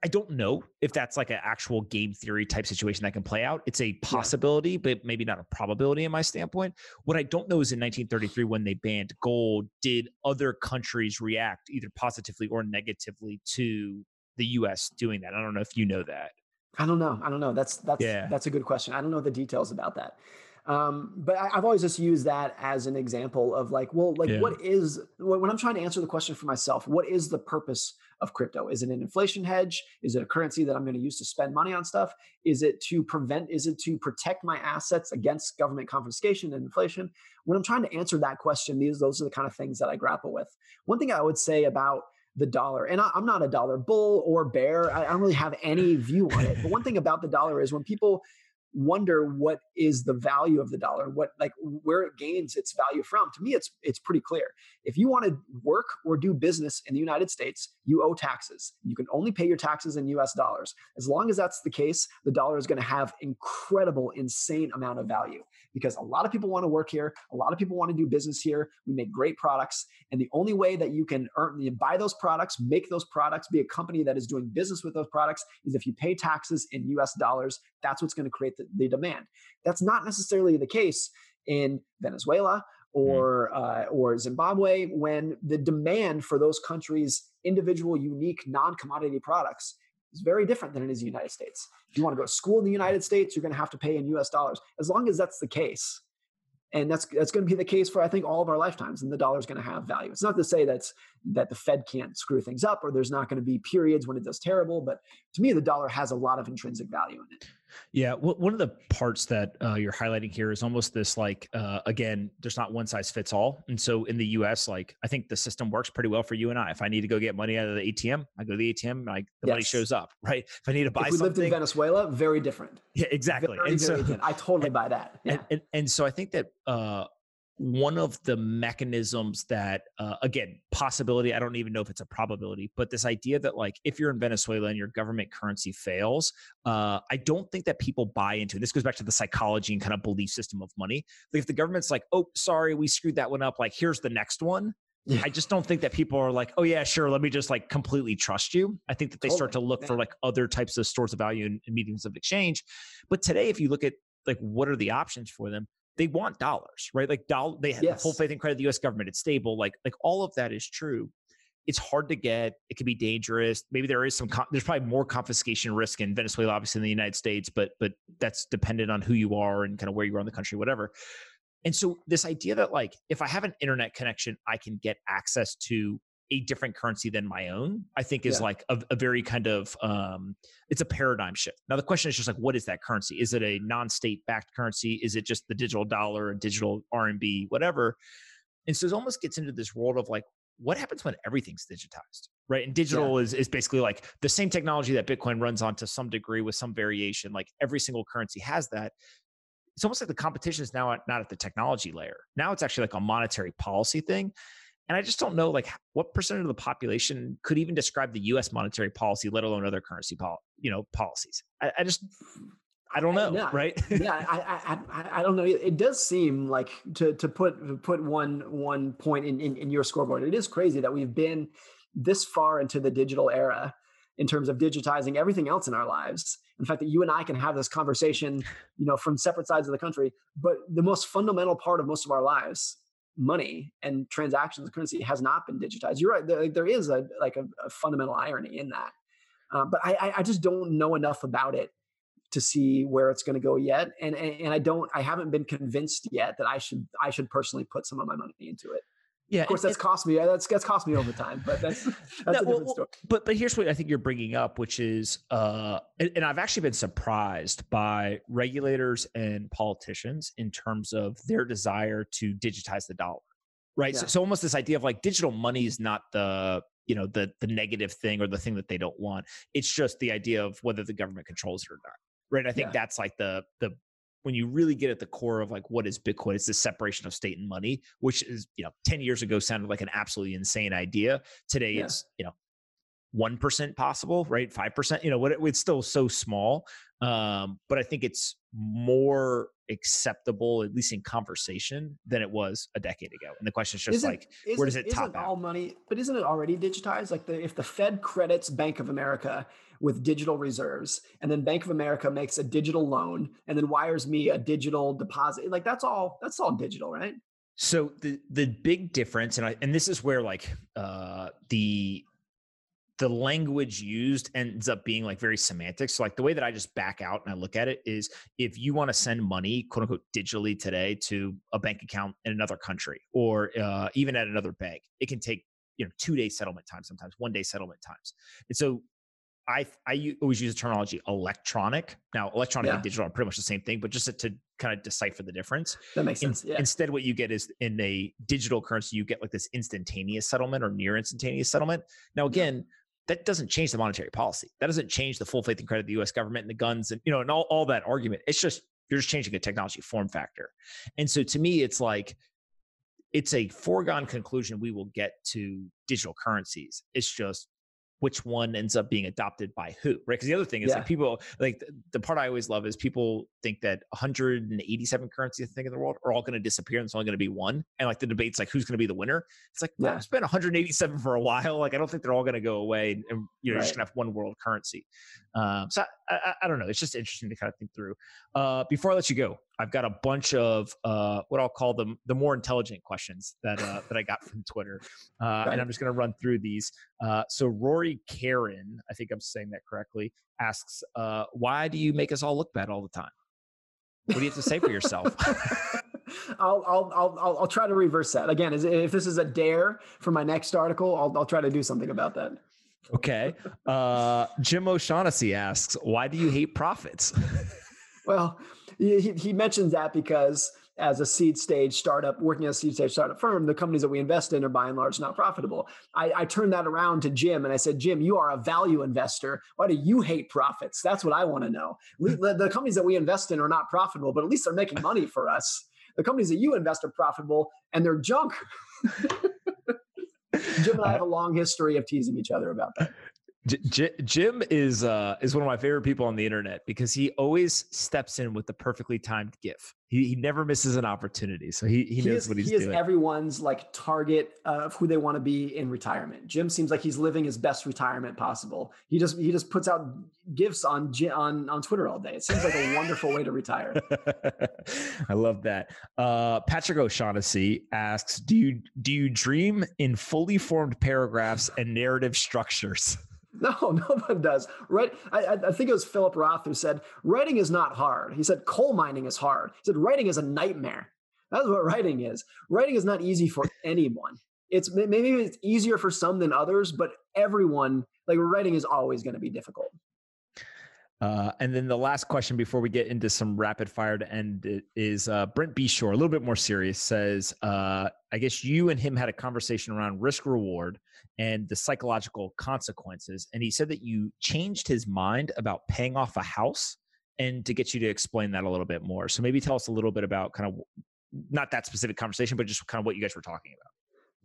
Speaker 1: I don't know if that's like an actual game theory type situation that can play out. It's a possibility, but maybe not a probability in my standpoint. What I don't know is in 1933, when they banned gold, did other countries react either positively or negatively to the US doing that? I don't know if you know that.
Speaker 2: I don't know. I don't know. That's that's yeah. that's a good question. I don't know the details about that. Um, but I, have always just used that as an example of like, well, like yeah. what is when I'm trying to answer the question for myself, what is the purpose of crypto? Is it an inflation hedge? Is it a currency that I'm going to use to spend money on stuff? Is it to prevent, is it to protect my assets against government confiscation and inflation? When I'm trying to answer that question, these those are the kind of things that I grapple with. One thing I would say about the dollar. And I, am not a dollar bull or bear. I, I, don't really have any view on it. But one thing about the dollar is when people wonder what is the value of the dollar what like where it gains its value from to me it's it's pretty clear. If you want to work or do business in the united states you owe taxes. You can only pay your taxes in us dollars. As long as that's the case the dollar is going to have incredible insane amount of value because a lot of people want to work here a lot of people want to do business here we make great products and the only way that you can earn you buy those products make those products be a company that is doing business with those products is if you pay taxes in us dollars that's what's going to create the, the demand. That's not necessarily the case in Venezuela mm. or uh, or Zimbabwe when the demand for those countries' individual, unique, non-commodity products is very different than it is in the United States. If you want to go to school in the United States, you're going to have to pay in U.S. dollars. As long as that's the case, and that's that's going to be the case for I think all of our lifetimes, and the dollar is going to have value. It's not to say that's that the Fed can't screw things up, or there's not going to be periods when it does terrible, but to me, the dollar has a lot of intrinsic value in it.
Speaker 1: Yeah, one of the parts that uh, you're highlighting here is almost this like uh, again, there's not one size fits all, and so in the U.S., like I think the system works pretty well for you and I. If I need to go get money out of the ATM, I go to the ATM, like the yes. money shows up, [LAUGHS] right? If I need to buy, if we
Speaker 2: lived in Venezuela, very different.
Speaker 1: Yeah, exactly.
Speaker 2: Very, and very so, I totally buy that.
Speaker 1: Yeah. And, and, and so I think that uh, one of the mechanisms that uh, again possibility i don't even know if it's a probability but this idea that like if you're in venezuela and your government currency fails uh, i don't think that people buy into this goes back to the psychology and kind of belief system of money like if the government's like oh sorry we screwed that one up like here's the next one yeah. I just don't think that people are like, oh yeah, sure, let me just like completely trust you. I think that they totally. start to look yeah. for like other types of stores of value and, and mediums of exchange. But today, if you look at like what are the options for them, they want dollars, right? Like dollar, they have yes. full faith and credit of the U.S. government. It's stable. Like like all of that is true. It's hard to get. It can be dangerous. Maybe there is some. There's probably more confiscation risk in Venezuela, obviously, in the United States, but but that's dependent on who you are and kind of where you are in the country, whatever. And so this idea that like if I have an internet connection, I can get access to a different currency than my own i think is yeah. like a, a, very kind of um it's a paradigm shift. Now the question is just like what is that currency? Is it a non-state backed currency? Is it just the digital dollar digital rmb whatever? And so it almost gets into this world of like what happens when everything's digitized right? And digital yeah. is, is basically like the same technology that bitcoin runs on to some degree with some variation like every single currency has that. It's almost like the competition is now at, not at the technology layer. Now it's actually like a monetary policy thing and I just don't know like what percent of the population could even describe the U.S. monetary policy, let alone other currency, pol- you know, policies. I, I just I don't know, yeah, right? [LAUGHS]
Speaker 2: yeah, I, I, I don't know. It does seem like to to put put one one point in, in, in your scoreboard. It is crazy that we've been this far into the digital era in terms of digitizing everything else in our lives. In fact, that you and I can have this conversation, you know, from separate sides of the country. But the most fundamental part of most of our lives money and transactions currency has not been digitized. You're right. There, there is a like a, a, fundamental irony in that, uh, but I, I just don't know enough about it to see where it's going to go yet. And, and and I don't. I haven't been convinced yet that I should I should personally put some of my money into it. Yeah, of course, that's cost me. That's that's cost me over time, but that's [LAUGHS] that's no, a different well, story.
Speaker 1: But but here's what I think you're bringing up, which is, uh, and, and, I've actually been surprised by regulators and politicians in terms of their desire to digitize the dollar, right? Yeah. So, so almost this idea of like digital money is not the you know the the negative thing or the thing that they don't want. It's just the idea of whether the government controls it or not right? I think yeah. that's like the the when you really get at the core of like what is Bitcoin, it's the separation of state and money, which is, you know, 10 years ago sounded like an absolutely insane idea. Today yeah. it's, you know, 1% possible, right? 5%, you know, what it's still so small. Um, but I think it's more acceptable, at least in conversation, than it was a decade ago. And the question is just isn't, like, where does it top
Speaker 2: out? All money, but isn't it already digitized? Like, the, if the Fed credits Bank of America with digital reserves, and then Bank of America makes a digital loan, and then wires me a digital deposit, like that's all that's all digital, right?
Speaker 1: So the the big difference, and I and this is where like uh, the the language used ends up being like very semantic. So like the way that I just back out and I look at it is if you want to send money, quote unquote, digitally today to a bank account in another country or uh, even at another bank, it can take you know two day settlement time sometimes, one day settlement times. And so I I always use the terminology electronic. Now, electronic yeah. and digital are pretty much the same thing, but just to, to kind of decipher the difference.
Speaker 2: That makes sense.
Speaker 1: In, yeah. Instead, what you get is in a digital currency, you get like this instantaneous settlement or near instantaneous settlement. Now, again, that doesn't change the monetary policy. That doesn't change the full faith and credit of the U.S. government and the guns and you know and all, all that argument. It's just you're just changing a technology form factor. And so to me, it's like it's a foregone conclusion we will get to digital currencies. It's just which one ends up being adopted by who, right? Because the other thing is yeah. like people like the, part I always love is people think that 187 currencies I think in the world are all going to disappear and it's only going to be one. And like the debates like who's going to be the winner. It's like yeah. it's been 187 for a while. Like I don't think they're all going to go away and, and you know right. you're just going to have one world currency. Um, so I, I, I, don't know. It's just interesting to kind of think through. Uh, before I let you go, I've got a bunch of uh, what I'll call them the more intelligent questions that uh, that I got from Twitter, uh, right. and I'm just going to run through these. Uh, so Rory Karen, I think I'm saying that correctly, asks, uh, "Why do you make us all look bad all the time? What do you have to say for yourself?" [LAUGHS]
Speaker 2: I'll, I'll, I'll, I'll try to reverse that. Again, if this is a dare for my next article, I'll, I'll try to do something about that.
Speaker 1: Okay. Uh, Jim O'Shaughnessy asks, why do you hate profits? [LAUGHS]
Speaker 2: well, he, he mentions that because as a seed stage startup, working as a seed stage startup firm, the companies that we invest in are by and large not profitable. I, I turned that around to Jim and I said, Jim, you are a value investor. Why do you hate profits? That's what I want to know. The companies that we invest in are not profitable, but at least they're making money for us. The companies that you invest are profitable and they're junk. [LAUGHS] Jim and I have a long history of teasing each other about that.
Speaker 1: J- Jim is uh, is one of my favorite people on the internet because he always steps in with the perfectly timed GIF. He, he never misses an opportunity, so he, he, he knows is, what he's he doing.
Speaker 2: He is everyone's like target of who they want to be in retirement. Jim seems like he's living his best retirement possible. He just he just puts out gifs on on on Twitter all day. It seems like a wonderful way to retire. [LAUGHS]
Speaker 1: I love that. Uh, Patrick O'Shaughnessy asks, "Do you do you dream in fully formed paragraphs and narrative structures?"
Speaker 2: No, [LAUGHS] no one does. Right? I, I think it was Philip Roth who said writing is not hard. He said coal mining is hard. He said writing is a nightmare. That's what writing is. Writing is not easy for anyone. It's maybe it's easier for some than others, but everyone like writing is always going to be difficult.
Speaker 1: Uh, and then the last question before we get into some rapid fire to end it is uh, Brent Beshore, a little bit more serious, says, uh, I guess you and him had a conversation around risk reward and the psychological consequences. And he said that you changed his mind about paying off a house and to get you to explain that a little bit more. So maybe tell us a little bit about kind of not that specific conversation, but just kind of what you guys were talking about.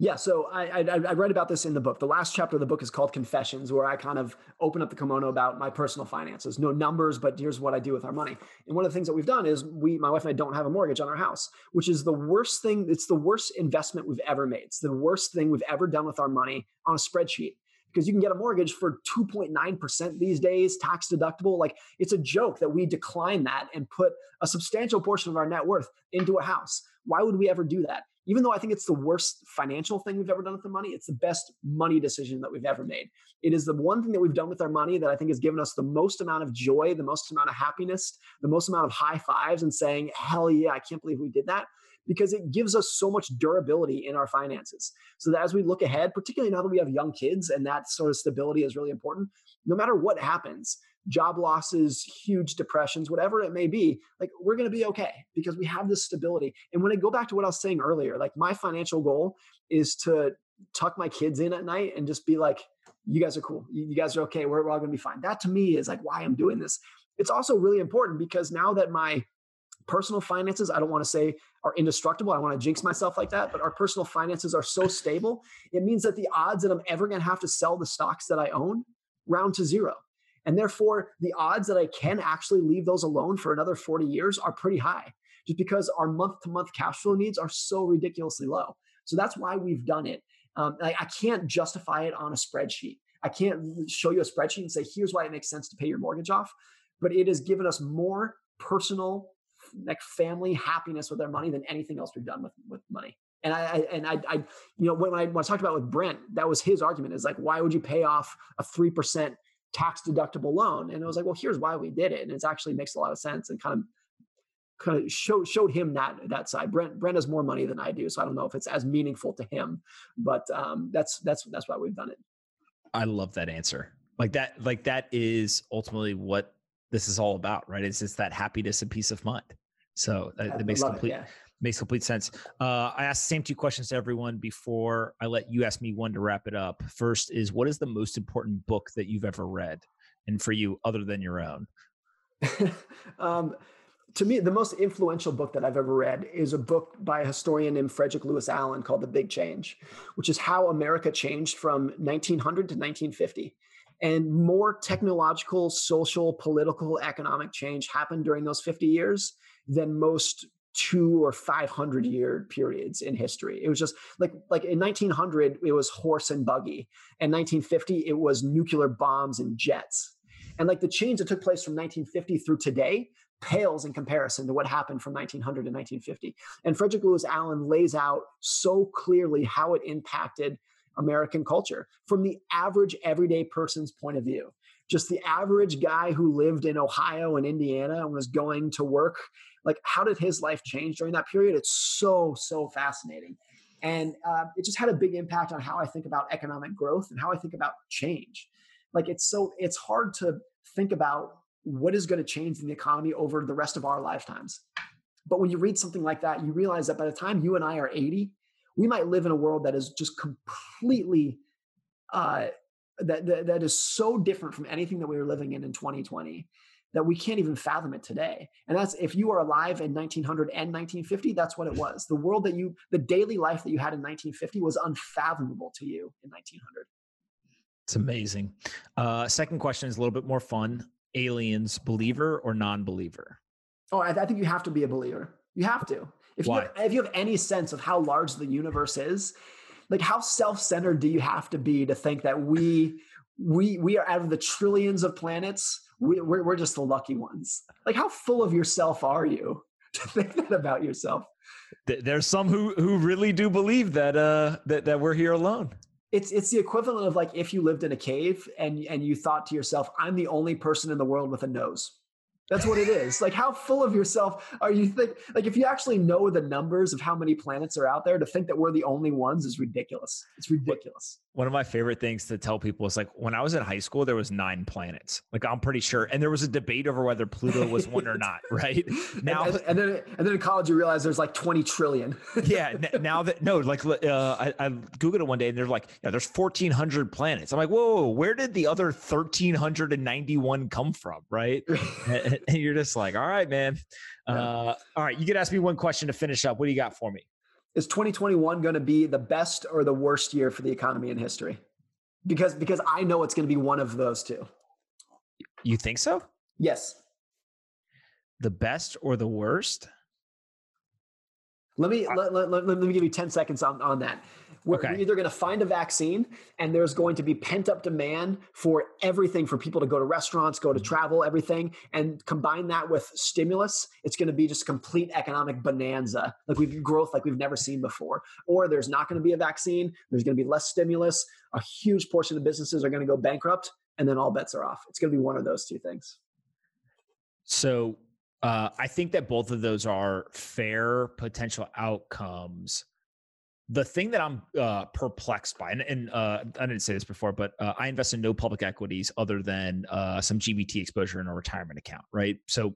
Speaker 2: Yeah, so I, I, I read about this in the book. The last chapter of the book is called Confessions, where I kind of open up the kimono about my personal finances. No numbers, but here's what I do with our money. And one of the things that we've done is we, my wife and I, don't have a mortgage on our house, which is the worst thing. It's the worst investment we've ever made. It's the worst thing we've ever done with our money on a spreadsheet because you can get a mortgage for 2.9% these days, tax deductible. Like it's a joke that we decline that and put a substantial portion of our net worth into a house. Why would we ever do that? Even though I think it's the worst financial thing we've ever done with the money, it's the best money decision that we've ever made. It is the one thing that we've done with our money that I think has given us the most amount of joy, the most amount of happiness, the most amount of high fives and saying, hell yeah, I can't believe we did that. Because it gives us so much durability in our finances. So that as we look ahead, particularly now that we have young kids and that sort of stability is really important, no matter what happens, job losses, huge depressions, whatever it may be, like we're going to be okay because we have this stability. And when I go back to what I was saying earlier, like my financial goal is to tuck my kids in at night and just be like, you guys are cool. You guys are okay. We're, all going to be fine. That to me is like why I'm doing this. It's also really important because now that my personal finances, I don't want to say are indestructible. I want to jinx myself like that, but our personal finances are so stable. It means that the odds that I'm ever going to have to sell the stocks that I own round to zero. And therefore, the odds that I can actually leave those alone for another 40 years are pretty high, just because our month to month cash flow needs are so ridiculously low. So that's why we've done it. Um, I, I can't justify it on a spreadsheet. I can't show you a spreadsheet and say, here's why it makes sense to pay your mortgage off. But it has given us more personal, like family happiness with our money than anything else we've done with, with money. And I, I and I, I, you know, when I, when I talked about with Brent, that was his argument is like, why would you pay off a 3% tax deductible loan? And it was like, well, here's why we did it. And it actually makes a lot of sense and kind of kind of showed showed him that that side. Brent Brent has more money than I do, so I don't know if it's as meaningful to him, but um, that's that's that's why we've done it.
Speaker 1: I love that answer. Like that, like that is ultimately what this is all about, right? It's just that happiness and peace of mind. So that, that makes complete it, yeah. Makes complete sense. Uh, I asked the same two questions to everyone before I let you ask me one to wrap it up. First is what is the most important book that you've ever read, and for you, other than your own? [LAUGHS]
Speaker 2: um, to me, the most influential book that I've ever read is a book by a historian named Frederick Lewis Allen called The Big Change, which is how America changed from 1900 to 1950. And more technological, social, political, economic change happened during those 50 years than most two or 500 year periods in history. It was just like, like in 1900, it was horse and buggy. and 1950, it was nuclear bombs and jets. And like the change that took place from 1950 through today pales in comparison to what happened from 1900 to 1950. And Frederick Lewis Allen lays out so clearly how it impacted American culture from the average everyday person's point of view. Just the average guy who lived in Ohio and Indiana and was going to work. Like, how did his life change during that period? It's so, so fascinating. And uh, it just had a big impact on how I think about economic growth and how I think about change. Like, it's so, it's hard to think about what is going to change in the economy over the rest of our lifetimes. But when you read something like that, you realize that by the time you and I are 80, we might live in a world that is just completely uh, that, that that is so different from anything that we were living in in 2020 that we can't even fathom it today. And that's if you are alive in 1900 and 1950, that's what it was. The world that you, the daily life that you had in 1950 was unfathomable to you in 1900.
Speaker 1: It's amazing. Uh, second question is a little bit more fun aliens believer or non-believer?
Speaker 2: Oh, I, I think you have to be a believer. You have to. If Why? you have, if you have any sense of how large the universe is, like how self-centered do you have to be to think that we we we are out of the trillions of planets, we, we're, we're just the lucky ones. Like how full of yourself are you [LAUGHS] to think that about yourself?
Speaker 1: There's some who who really do believe that uh that that we're here alone
Speaker 2: it's it's the equivalent of like if you lived in a cave and and you thought to yourself i'm the only person in the world with a nose that's what it is. Like, how full of yourself are you? Think like if you actually know the numbers of how many planets are out there, to think that we're the only ones is ridiculous. It's ridiculous.
Speaker 1: One of my favorite things to tell people is like when I was in high school, there was nine planets. Like I'm pretty sure, and there was a debate over whether Pluto was one or not. [LAUGHS] Right
Speaker 2: now, and, and, then and then in college you realize there's like 20 trillion. [LAUGHS]
Speaker 1: yeah. Now that no, like uh, I, I googled it one day, and they're like, yeah, there's 1,400 planets. I'm like, whoa, where did the other 1,391 come from? Right. [LAUGHS] [LAUGHS] and you're just like, all right, man. Uh, all right, you could ask me one question to finish up. What do you got for me?
Speaker 2: Is 2021 going to be the best or the worst year for the economy in history? Because because I know it's going to be one of those two.
Speaker 1: You think so?
Speaker 2: Yes.
Speaker 1: The best or the worst?
Speaker 2: Let me let, let, let, let me give you 10 seconds on, on that. We're, okay. either going to find a vaccine and there's going to be pent up demand for everything for people to go to restaurants, go to travel, everything, and combine that with stimulus, it's going to be just complete economic bonanza, like we've growth like we've never seen before. Or there's not going to be a vaccine, there's going to be less stimulus, a huge portion of businesses are going to go bankrupt, and then all bets are off. It's going to be one of those two things.
Speaker 1: So uh, I think that both of those are fair potential outcomes the thing that I'm uh, perplexed by, and, and uh, I didn't say this before, but uh, I invest in no public equities other than uh, some GBT exposure in a retirement account, right? So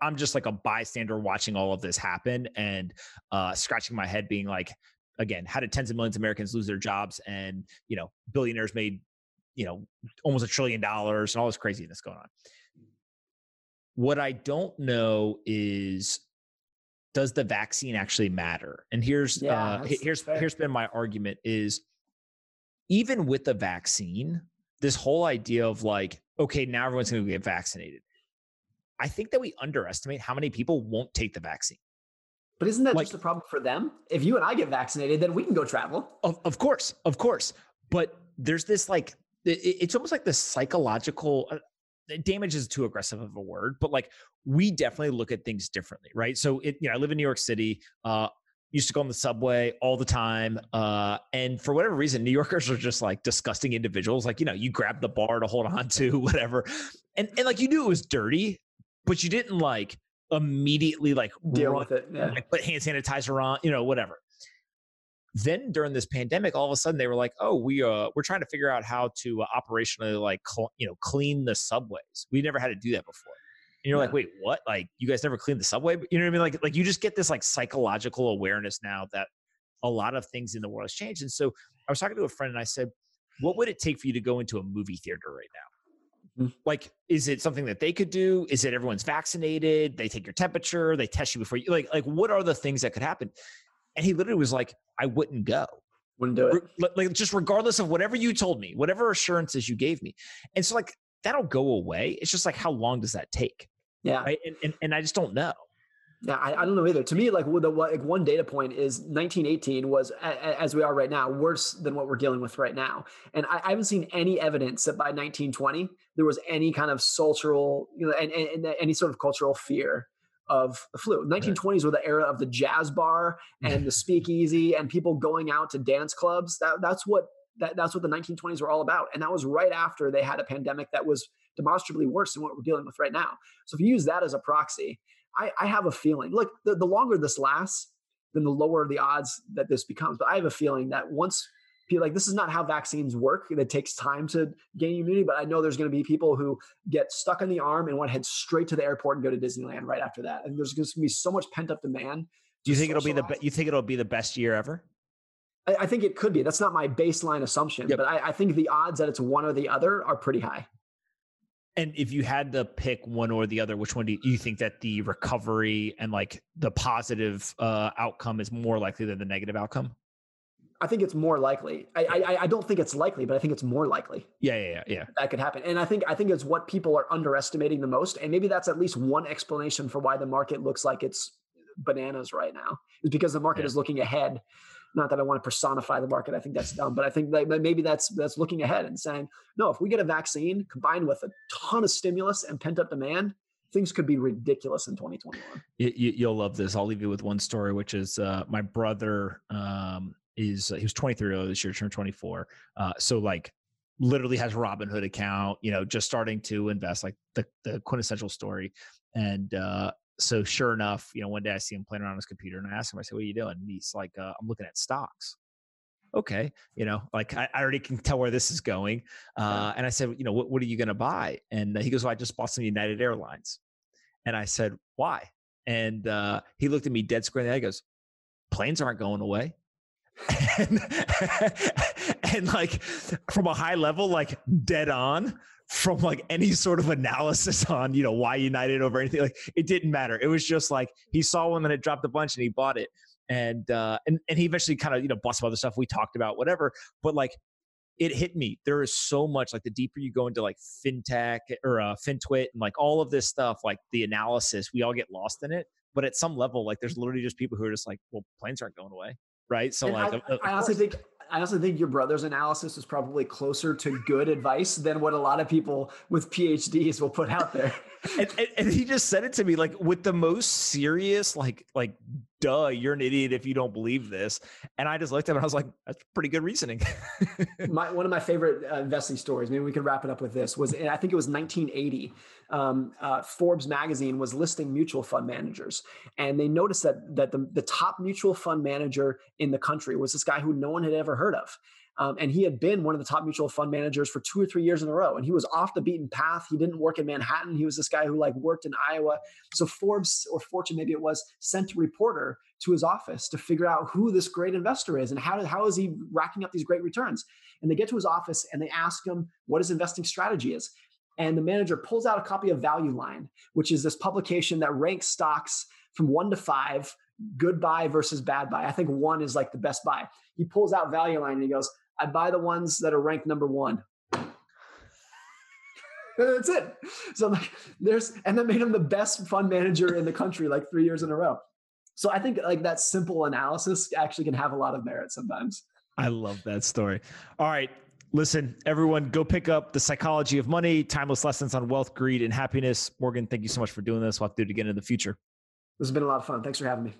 Speaker 1: I'm just like a bystander watching all of this happen and uh, scratching my head, being like, again, how did tens of millions of Americans lose their jobs, and you know, billionaires made you know almost a trillion dollars and all this craziness going on. What I don't know is does the vaccine actually matter? And here's yeah, uh, here's fair. here's been my argument is even with the vaccine, this whole idea of like, okay, now everyone's going to get vaccinated. I think that we underestimate how many people won't take the vaccine.
Speaker 2: But isn't that like, just a problem for them? If you and I get vaccinated, then we can go travel.
Speaker 1: Of, of course, of course. But there's this like, it, it's almost like the psychological uh, damage is too aggressive of a word, but like we definitely look at things differently, right? So it, you know, I live in New York City. Uh, used to go on the subway all the time. Uh, and for whatever reason, New Yorkers are just like disgusting individuals. Like, you know, you grab the bar to hold on to, [LAUGHS] whatever. And and like you knew it was dirty, but you didn't like immediately like
Speaker 2: deal run, with it. Yeah.
Speaker 1: Like put hand sanitizer on, you know, whatever. Then during this pandemic, all of a sudden they were like, "Oh, we uh we're trying to figure out how to uh, operationally like cl- you know clean the subways. We never had to do that before." And you're yeah. like, "Wait, what? Like you guys never cleaned the subway?" You know what I mean? Like like you just get this like psychological awareness now that a lot of things in the world has changed. And so I was talking to a friend and I said, "What would it take for you to go into a movie theater right now?" Mm. Like, is it something that they could do? Is it everyone's vaccinated? They take your temperature, they test you before you like like what are the things that could happen? And he literally was like, I wouldn't go.
Speaker 2: Wouldn't do it.
Speaker 1: Like just regardless of whatever you told me, whatever assurances you gave me. And so like that'll go away. It's just like how long does that take?
Speaker 2: Yeah.
Speaker 1: Right? And, and, and I just don't know.
Speaker 2: Yeah, I, I, don't know either. To me, like the like one data point is 1918 was as we are right now worse than what we're dealing with right now, and I, I haven't seen any evidence that by 1920 there was any kind of cultural, you know, and, and, and any sort of cultural fear of the flu. 1920s were the era of the jazz bar [LAUGHS] and the speakeasy and people going out to dance clubs. That that's what that, that's what the 1920s were all about, and that was right after they had a pandemic that was demonstrably worse than what we're dealing with right now. So if you use that as a proxy I, I have a feeling, look, the, the longer this lasts, then the lower the odds that this becomes. But I have a feeling that once like this is not how vaccines work. It takes time to gain immunity, but I know there's going to be people who get stuck in the arm and want to head straight to the airport and go to Disneyland right after that. And there's going to be so much pent up demand.
Speaker 1: Do you think it'll be the be- you think it'll be the best year ever?
Speaker 2: I, I think it could be. That's not my baseline assumption, yep. but I, I think the odds that it's one or the other are pretty high.
Speaker 1: And if you had to pick one or the other, which one do you, you think that the recovery and like the positive uh, outcome is more likely than the negative outcome?
Speaker 2: I think it's more likely. I, I, I don't think it's likely, but I think it's more likely.
Speaker 1: Yeah, yeah, yeah, yeah.
Speaker 2: That could happen, and I think I think it's what people are underestimating the most, and maybe that's at least one explanation for why the market looks like it's bananas right now. Is because the market yeah. is looking ahead not that I want to personify the market. I think that's dumb, but I think that maybe that's that's looking ahead and saying, no, if we get a vaccine combined with a ton of stimulus and pent up demand, things could be ridiculous in 2021.
Speaker 1: You, will love this. I'll leave you with one story, which is uh, my brother um, is uh, he was 23 this year, turned 24. Uh, so like literally has a Robinhood account, you know, just starting to invest, like the the quintessential story. And uh, so sure enough, you know, one day I see him playing around his computer and I ask him, I say, what are you doing? And he's like, uh, I'm looking at stocks. Okay. You know, like I, I already can tell where this is going. Uh, and I said, you know, what, what are you going to buy? And he goes, well, I just bought some United Airlines. And I said, why? And uh, he looked at me dead square in the eye. He goes, planes aren't going away. And, [LAUGHS] and like from a high level, like dead on from like any sort of analysis on you know why United over anything. Like it didn't matter. It was just like he saw one that had dropped a bunch and he bought it. And uh, and and he eventually kind of you know bought some other stuff we talked about, whatever. But like it hit me. There is so much like the deeper you go into like fintech or uh, fintwit and like all of this stuff, like the analysis, we all get lost in it. But at some level, like there's literally just people who are just like, well, planes aren't going away, right? So and like, uh, uh,
Speaker 2: I, I also think I also think your brother's analysis is probably closer to good advice than what a lot of people with PhDs will put out there. [LAUGHS]
Speaker 1: and, and, and, he just said it to me like with the most serious, like like duh, you're an idiot if you don't believe this. And I just looked at him and I was like, that's pretty good reasoning. [LAUGHS]
Speaker 2: my, one of my favorite uh, investing stories, maybe we could wrap it up with this, was I think it was 1980. Um, uh, Forbes magazine was listing mutual fund managers. And they noticed that, that the, the top mutual fund manager in the country was this guy who no one had ever heard of. Um, and he had been one of the top mutual fund managers for two or three years in a row. And he was off the beaten path. He didn't work in Manhattan. He was this guy who like worked in Iowa. So Forbes or Fortune, maybe it was, sent a reporter to his office to figure out who this great investor is and how, how is he racking up these great returns. And they get to his office and they ask him what his investing strategy is. And the manager pulls out a copy of Value Line, which is this publication that ranks stocks from one to five good buy versus bad buy. I think one is like the best buy. He pulls out value line and he goes, I buy the ones that are ranked number one. [LAUGHS] That's it. So like there's and that made him the best fund manager in the country like three years in a row. So I think like that simple analysis actually can have a lot of merit sometimes.
Speaker 1: I love that story. All right. Listen, everyone, go pick up The Psychology of Money, Timeless Lessons on Wealth, Greed, and Happiness. Morgan, thank you so much for doing this. We'll have to do it again in the future.
Speaker 2: This has been a lot of fun. Thanks for having me.